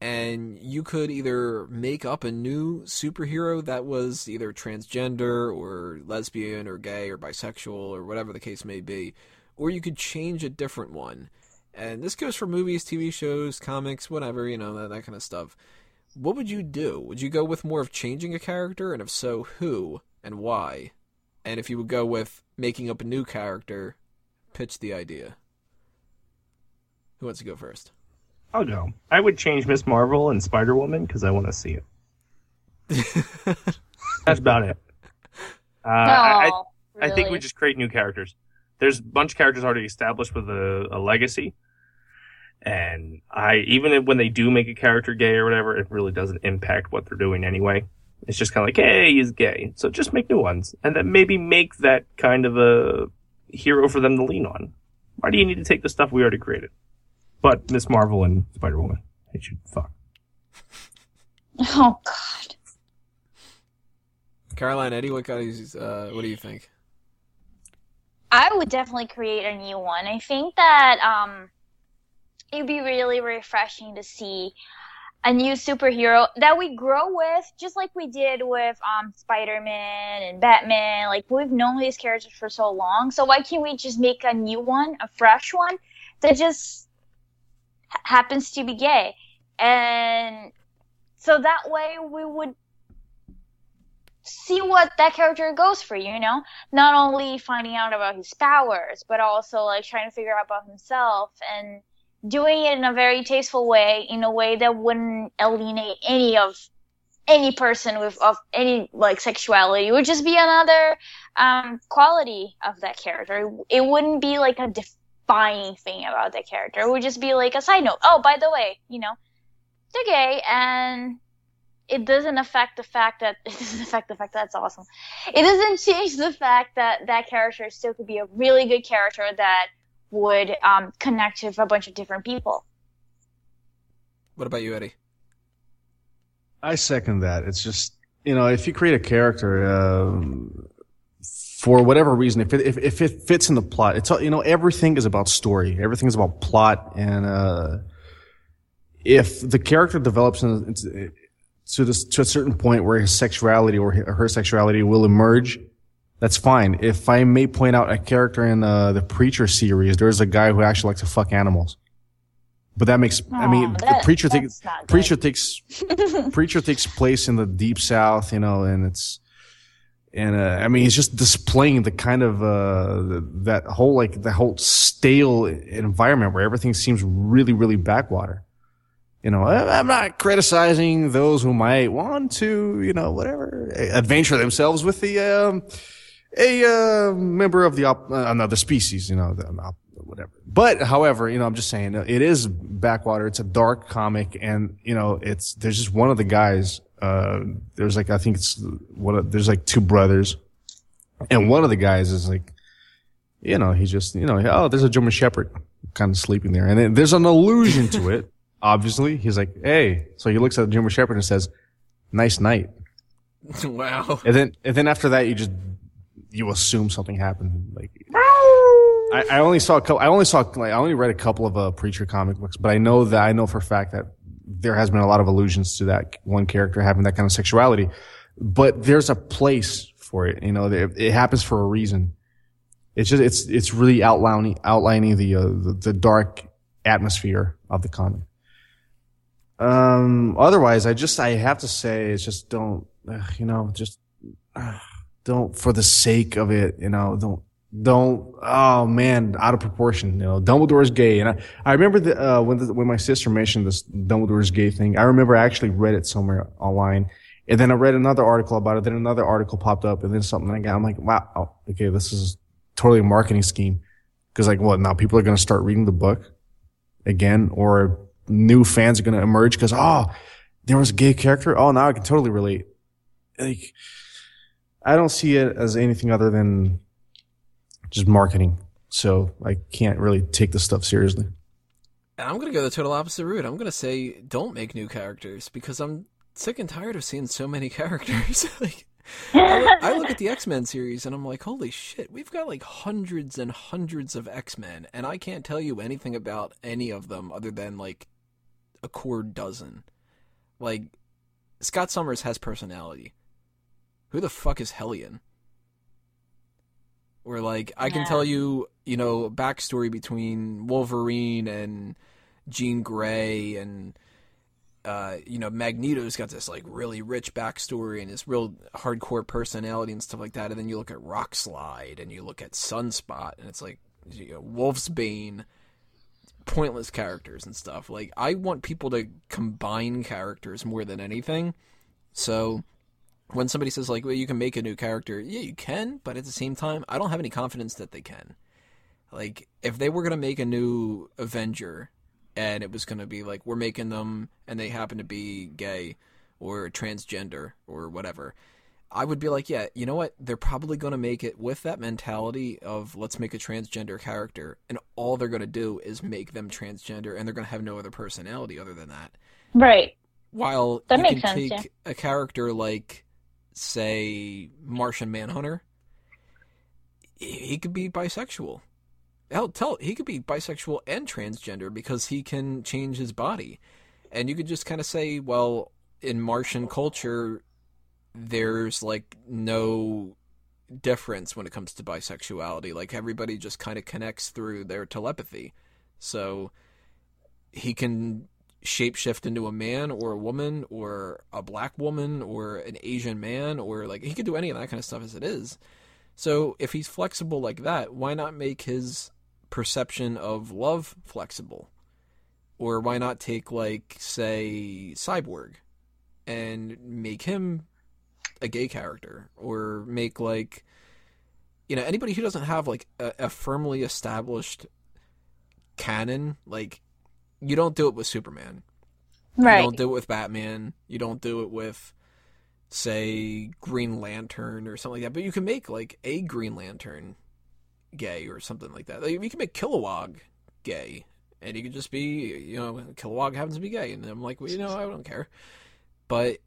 and you could either make up a new superhero that was either transgender or lesbian or gay or bisexual or whatever the case may be, or you could change a different one. And this goes for movies, TV shows, comics, whatever, you know, that, that kind of stuff what would you do? Would you go with more of changing a character, and if so, who and why? And if you would go with making up a new character, pitch the idea. Who wants to go first? I'll go. I would change Miss Marvel and Spider Woman because I want to see it. That's about it. Uh, I, I, No. I think we just create new characters. There's a bunch of characters already established with a, a legacy. And I, even if- when they do make a character gay or whatever, it really doesn't impact what they're doing anyway. It's just kind of like, hey, he's gay. So just make new ones. And then maybe make that kind of a hero for them to lean on. Why do you need to take the stuff we already created? But Miss Marvel and Spider Woman, they should fuck. Oh God. Caroline Eddie, what guys? Uh, what do you think? I would definitely create a new one. I think that um, it'd be really refreshing to see a new superhero that we grow with, just like we did with um, Spider-Man and Batman. Like we've known these characters for so long, so why can't we just make a new one, a fresh one that just happens to be gay? And so that way we would see what that character goes for, you know? not only finding out about his powers, but also like trying to figure out about himself and doing it in a very tasteful way, in a way that wouldn't alienate any of any person with of any like sexuality. It would just be another um, quality of that character. It wouldn't be like a defining thing about that character. It would just be like a side note. Oh, by the way, you know, they're gay and it doesn't affect the fact that it doesn't affect the fact that that's awesome. It doesn't change the fact that that character still could be a really good character that would um, connect with a bunch of different people. What about you, Eddie? I second that. It's just you know, if you create a character um, for whatever reason, if it if, if it fits in the plot, it's all you know. Everything is about story. Everything is about plot, and uh, if the character develops in, into, to this to a certain point where his sexuality or her sexuality will emerge, that's fine. If I may point out a character in uh, the Preacher series, there's a guy who actually likes to fuck animals. But that makes, I mean, Aw, the Preacher takes, that's not good. Preacher takes Preacher takes place in the deep south, you know, and it's and uh, I mean, he's just displaying the kind of uh, the, that whole like the whole stale environment where everything seems really, really backwater. You know, I'm not criticizing those who might want to, you know, whatever, adventure themselves with the um, a uh, member of the op- uh, another species, you know, the, op- whatever. But however, you know, I'm just saying uh, it is backwater. It's a dark comic, and you know, it's there's just one of the guys. Uh, there's like I think it's one. Of, there's like two brothers, and one of the guys is like, you know, he's just you know, oh, there's a German Shepherd kind of sleeping there, and then there's an allusion to it. Obviously, he's like, hey, so he looks at the German Shepherd and says, "Nice night." wow. And then, and then after that, you just you assume something happened. Like I, I only saw a couple. I only saw like I only read a couple of uh, preacher comic books, but I know that I know for a fact that there has been a lot of allusions to that one character having that kind of sexuality. But there's a place for it. You know, it, it happens for a reason. It's just it's it's really outlining outlining the uh, the, the dark atmosphere of the comic. Um. Otherwise, I just I have to say, it's just don't you know just don't for the sake of it. You know, don't don't oh man out of proportion you know dumbledore's gay and i, I remember the, uh, when the, when my sister mentioned this dumbledore's gay thing i remember i actually read it somewhere online and then i read another article about it then another article popped up and then something like that i'm like wow okay this is totally a marketing scheme because like what now people are going to start reading the book again or new fans are going to emerge because oh there was a gay character oh now i can totally relate like i don't see it as anything other than just marketing. So I can't really take this stuff seriously. And I'm gonna go the total opposite route. I'm gonna say don't make new characters because I'm sick and tired of seeing so many characters. like, I look, I look at the X Men series and I'm like, holy shit, we've got like hundreds and hundreds of X Men, and I can't tell you anything about any of them other than like a core dozen. Like, Scott Summers has personality. Who the fuck is Hellion? Or like, I can Yeah. tell you, you know, a backstory between Wolverine and Jean Grey and uh, you know, Magneto's got this like really rich backstory and this real hardcore personality and stuff like that. And then you look at Rockslide and you look at Sunspot and it's like you know, Wolfsbane, pointless characters and stuff. Like I want people to combine characters more than anything. So when somebody says like, "Well, you can make a new character," yeah, you can, but at the same time, I don't have any confidence that they can. Like, if they were gonna make a new Avenger, and it was gonna be like we're making them, and they happen to be gay or transgender or whatever, I would be like, yeah, you know what? They're probably gonna make it with that mentality of let's make a transgender character, and all they're gonna do is make them transgender, and they're gonna have no other personality other than that Right. while That you makes can sense, take a character like say Martian Manhunter he he could be bisexual hell tell he could be bisexual and transgender because he can change his body and you could just kind of say well in Martian culture there's like no difference when it comes to bisexuality like everybody just kind of connects through their telepathy so he can shapeshift into a man or a woman or a black woman or an Asian man or like he could do any of that kind of stuff as it is. So if he's flexible like that, why not make his perception of love flexible? Or why not take like say Cyborg and make him a gay character or make like you know anybody who doesn't have like a, a firmly established canon like you don't do it with Superman. Right. You don't do it with Batman. You don't do it with, say, Green Lantern or something like that. But you can make like a Green Lantern gay or something like that. Like, you can make Kilowog gay, and he could just be, you know, Kilowog happens to be gay, and I'm like, well, you know, I don't care. But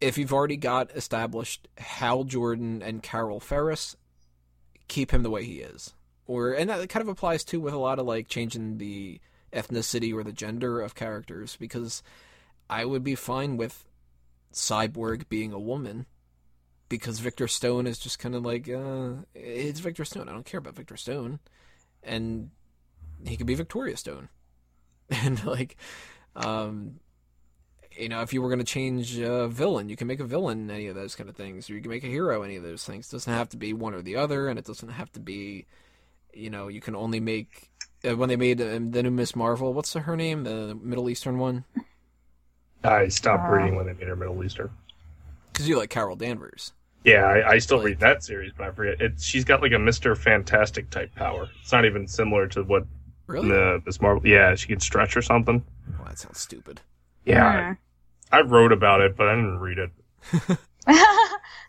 if you've already got established Hal Jordan and Carol Ferris, keep him the way he is. Or and that kind of applies too with a lot of like changing the ethnicity or the gender of characters because I would be fine with Cyborg being a woman because Victor Stone is just kind of like uh, it's Victor Stone. I don't care about Victor Stone, and he could be Victoria Stone, and like, um, you know, if you were going to change a villain, you can make a villain any of those kind of things, or you can make a hero any of those things. It doesn't have to be one or the other, and it doesn't have to be, you know, you can only make uh, when they made uh, the new Miss Marvel. What's her name? The Middle Eastern one. I stopped Uh. reading when they made her Middle Eastern. Because you like Carol Danvers. Yeah, I, I still read that series, but I forget. It, she's got like a Mister Fantastic type power. It's not even similar to what Really? the Miss Marvel. Yeah, she can stretch or something. Oh, that sounds stupid. Yeah, I, I wrote about it, but I didn't read it.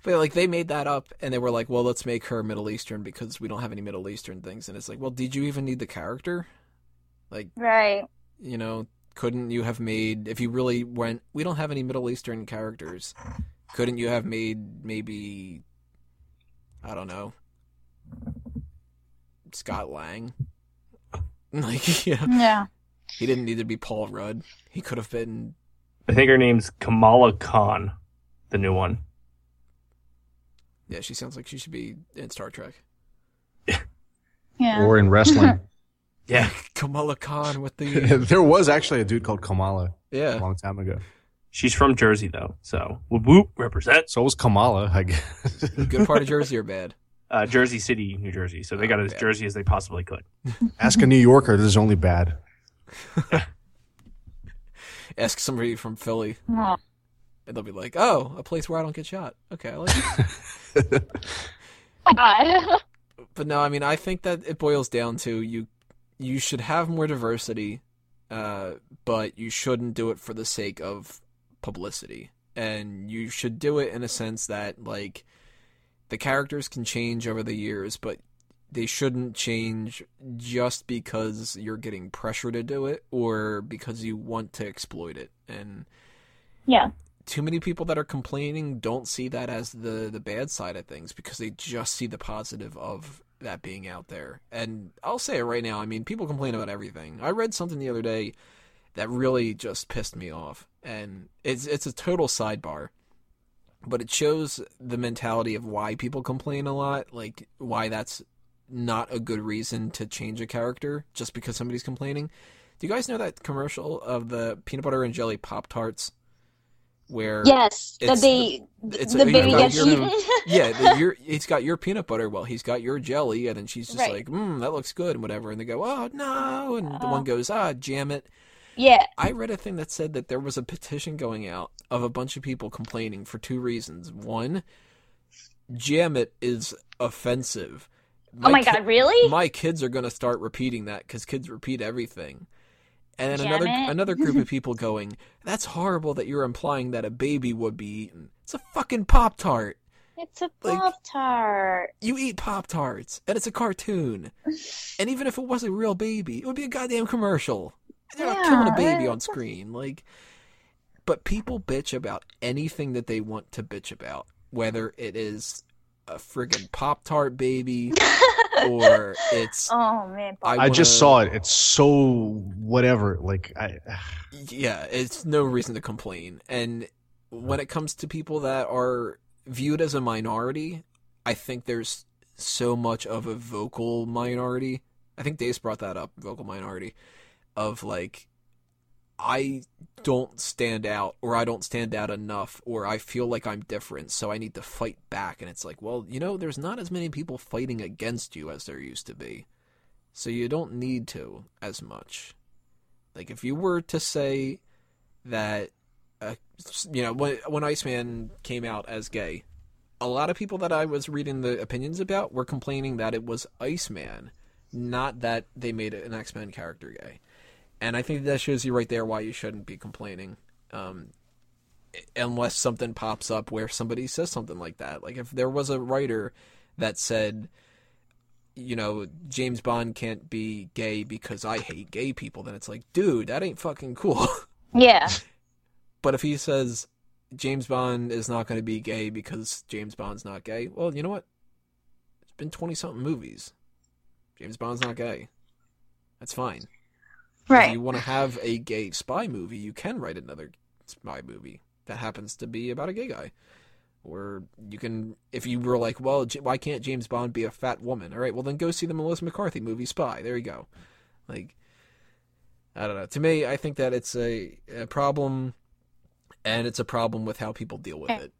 But like they made that up, and they were like, "Well, let's make her Middle Eastern because we don't have any Middle Eastern things." And it's like, well, did you even need the character? Like, right. you know, couldn't you have made if you really went? We don't have any Middle Eastern characters. Couldn't you have made maybe? I don't know. Scott Lang. Like, yeah, Yeah. He didn't need to be Paul Rudd. He could have been. I think her name's Kamala Khan, the new one. Yeah, she sounds like she should be in Star Trek. Yeah. Or in wrestling. Yeah, Kamala Khan with the there was actually a dude called Kamala Yeah. a yeah. long time ago. she's from Jersey though, so whoop whoop represents So was Kamala, I guess. Good part of Jersey or bad? uh, Jersey City, New Jersey. So they got Oh, as yeah. Jersey as they possibly could. Ask a New Yorker, this is only bad. Ask somebody from Philly, Oh, and they'll be like, "Oh, a place where I don't get shot." Okay, I like it. God. but no, I mean, I think that it boils down to you. You should have more diversity, uh, but you shouldn't do it for the sake of publicity, and you should do it in a sense that like the characters can change over the years, but they shouldn't change just because you're getting pressure to do it or because you want to exploit it. And yeah. too many people that are complaining don't see that as the the bad side of things because they just see the positive of that being out there. And I'll say it right now, I mean, people complain about everything. I read something the other day that really just pissed me off. And it's it's a total sidebar. But it shows the mentality of why people complain a lot, like why that's not a good reason to change a character just because somebody's complaining. Do you guys know that commercial of the peanut butter and jelly pop tarts? Where Yes. It's they it's the a- baby gets your- yeah, the, your he's got your peanut butter. Well, he's got your jelly, and then she's just Right. like, "Hmm, that looks good," and whatever. And they go, "Oh no!" And the one goes, "Ah, jam it." Yeah. I read a thing that said that there was a petition going out of a bunch of people complaining for two reasons. One, jam it is offensive. Oh my ki- god, really? My kids are going to start repeating that because kids repeat everything. And then another another group of people going, "That's horrible that you're implying that a baby would be eaten. It's a fucking pop tart. it's a Pop Tart. You eat pop tarts, and it's a cartoon. and even if it was a real baby, it would be a goddamn commercial. They're not killing a baby on screen, like. But people bitch about anything that they want to bitch about, whether it is a friggin' pop tart baby or it's Oh man, I I just saw it. It's so whatever. Like I, yeah, it's no reason to complain. And when it comes to people that are viewed as a minority, I think there's so much of a vocal minority. I think Dace brought that up, vocal minority, of like, I don't stand out, or I don't stand out enough, or I feel like I'm different, so I need to fight back. And it's like, well, you know, there's not as many people fighting against you as there used to be. So you don't need to as much. Like if you were to say that, uh, you know, when when Iceman came out as gay, a lot of people that I was reading the opinions about were complaining that it was Iceman, not that they made an X Men character gay. And I think that shows you right there why you shouldn't be complaining, um, unless something pops up where somebody says something like that. Like if there was a writer that said you know, James Bond can't be gay because I hate gay people, then it's like, dude, that ain't fucking cool. Yeah. but if he says James Bond is not going to be gay because James Bond's not gay, well, you know what? It's been 20 something movies. James Bond's not gay. That's fine. If Right. you want to have a gay spy movie, you can write another spy movie that happens to be about a gay guy. Or you can, if you were like, well, J- why can't James Bond be a fat woman? All right, well then go see the Melissa McCarthy movie Spy. There you go. Like, I don't know. To me, I think that it's a, a problem, and it's a problem with how people deal with it.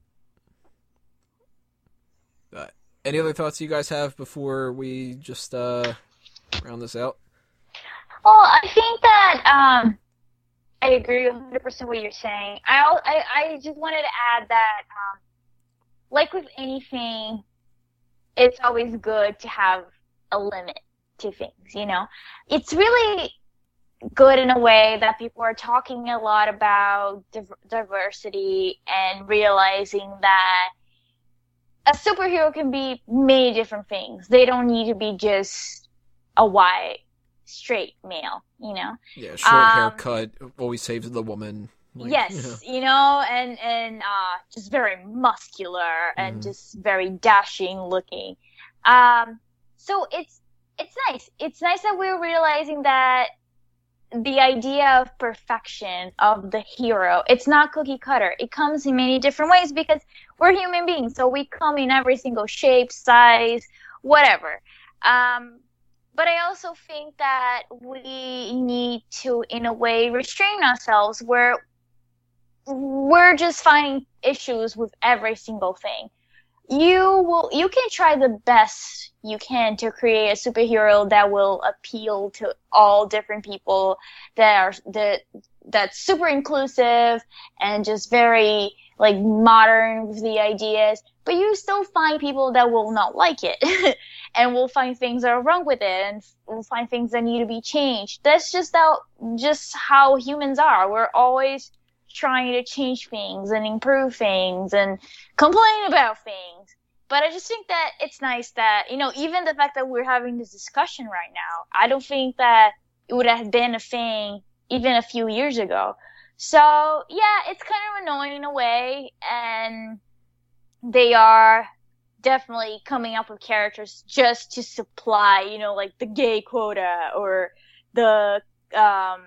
Uh, any other thoughts you guys have before we just uh, round this out? Well, I think that um, I agree 100% what you're saying. I, I I just wanted to add that, um, like with anything, it's always good to have a limit to things. You know, it's really good in a way that people are talking a lot about div- diversity and realizing that a superhero can be many different things. They don't need to be just a white straight male, you know. Yeah, short Um, haircut always saves the woman. Like, you know. yes, you know, and and uh, just very muscular and Mhm. just very dashing looking. Um, so it's it's nice. It's nice that we're realizing that the idea of perfection of the hero it's not cookie cutter. It comes in many different ways because we're human beings, so we come in every single shape, size, whatever. Um, but I also think that we need to, in a way, restrain ourselves where we're just finding issues with every single thing. You will, you can try the best you can to create a superhero that will appeal to all different people that are that that's super inclusive and just very like modern with the ideas. But you still find people that will not like it. and we'll find things that are wrong with it and we'll find things that need to be changed. That's just how just how humans are. We're always trying to change things and improve things and complain about things. But I just think that it's nice that, you know, even the fact that we're having this discussion right now, I don't think that it would have been a thing even a few years ago. So, yeah, it's kind of annoying in a way and they are definitely coming up with characters just to supply, you know, like the gay quota or the um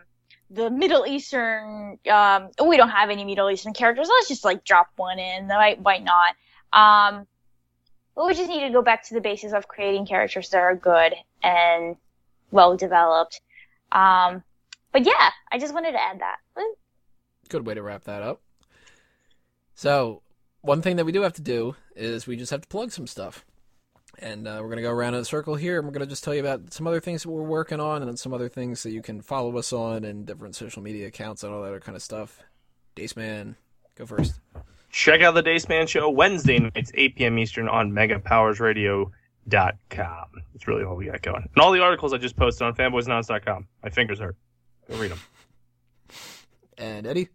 the Middle Eastern um we don't have any Middle Eastern characters. Let's just like drop one in. Why why not? Um but we just need to go back to the basis of creating characters that are good and well developed. Um but yeah, I just wanted to add that. Good way to wrap that up. So, one thing that we do have to do is we just have to plug some stuff. And uh, we're going to go around in a circle here, and we're going to just tell you about some other things that we're working on, and some other things that you can follow us on, and different social media accounts, and all that other kind of stuff. Dace Man, go first. Check out the Dace Man Show Wednesday nights, 8 p.m. Eastern on megapowersradio.com. It's really all we got going. And all the articles I just posted on fanboysanonymous.com. My fingers hurt. Go read them. And Eddie?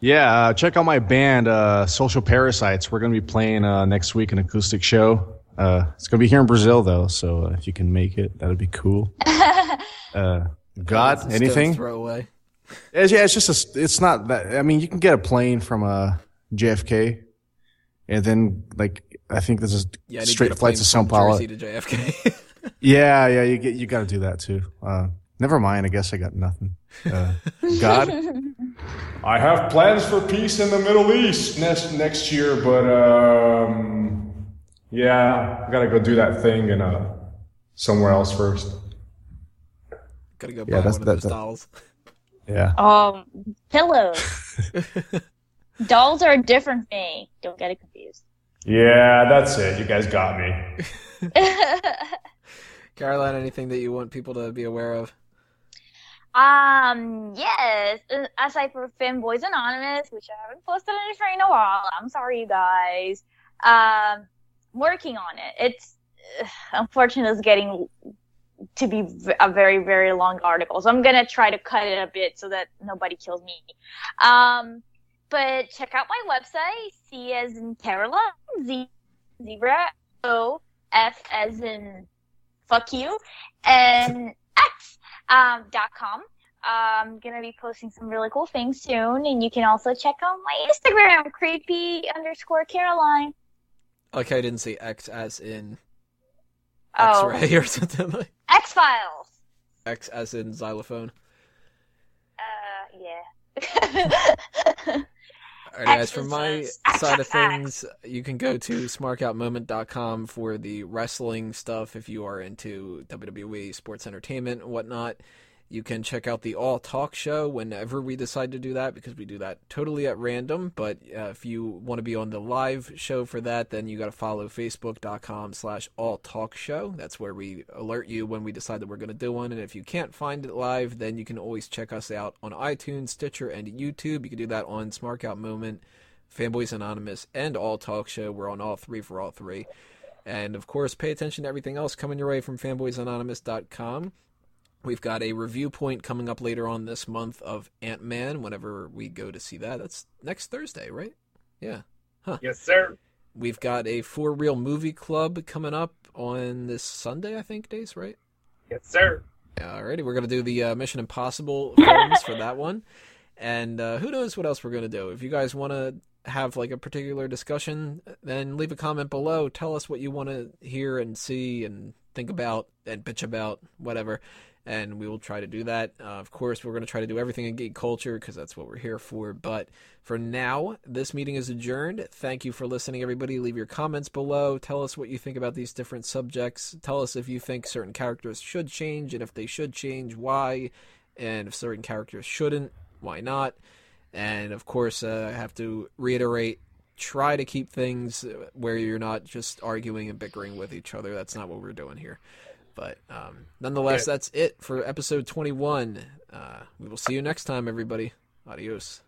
Yeah, uh, check out my band, uh, Social Parasites. We're going to be playing uh, next week an acoustic show. Uh, it's going to be here in Brazil, though, so uh, if you can make it, that'd be cool. Uh, God, It's anything? stone's throw away. It's, yeah, it's just a. It's not that. I mean, you can get a plane from uh, JFK, and then like I think this is Yeah, I need to straight flights to São Paulo. To JFK. Yeah, yeah, you get you got to do that too. Uh, never mind. I guess I got nothing. Uh, God, I have plans for peace in the Middle East next next year, but um, yeah, I gotta go do that thing in uh, somewhere else first. Gotta go Yeah, buy that's- one of those that- dolls. yeah. Um, pillows. Dolls are a different thing. Don't get it confused. Yeah, that's it. You guys got me. Caroline, anything that you want people to be aware of? Um, yes. uh, Aside from Fanboys Anonymous, which I haven't posted anything in a while. I'm sorry, you guys. Um, working on it. It's uh, unfortunately it's getting to be a very very long article, so I'm gonna try to cut it a bit so that nobody kills me. Um, but check out my website. C as in Caroline, Z zebra, O F as in fuck you, and X um, dot com. I'm gonna be posting some really cool things soon, and you can also check out my Instagram, creepy underscore Caroline. Okay, I didn't say X as in Oh, X-ray or something like X Files. X as in xylophone. Uh, yeah. All right, guys, from my side of things, you can go to smarkoutmoment.com for the wrestling stuff if you are into WWE, sports entertainment, and whatnot. You can check out the All Talk Show whenever we decide to do that because we do that totally at random. But uh, if you want to be on the live show for that, then you got to follow facebook.com slash All Talk Show. That's where we alert you when we decide that we're going to do one. And if you can't find it live, then you can always check us out on iTunes, Stitcher, and YouTube. You can do that on Smark Out Moment, Fanboys Anonymous, and All Talk Show. We're on all three for all three. And of course, pay attention to everything else coming your way from fanboysanonymous.com. We've got a review point coming up later on this month of Ant Man whenever we go to see that. That's next Thursday, right? Yeah. Huh. Yes, sir. We've got a For Real Movie Club coming up on this Sunday, I think, Dace, right? Yes, sir. Alrighty, we're gonna do the uh, Mission Impossible films for that one, and uh, who knows what else we're gonna do. If you guys want to have like a particular discussion, then leave a comment below. Tell us what you want to hear and see and think about and bitch about, whatever, and we will try to do that. Uh, of course, we're gonna try to do everything in geek culture because that's what we're here for. But for now, this meeting is adjourned. Thank you for listening, everybody. Leave your comments below. Tell us what you think about these different subjects. Tell us if you think certain characters should change, and if they should change, why, and if certain characters shouldn't, why not. And of course, uh, I have to reiterate try to keep things where you're not just arguing and bickering with each other. That's not what we're doing here. But um, nonetheless, Yeah. that's it for episode 21. Uh, we will see you next time, everybody. Adios.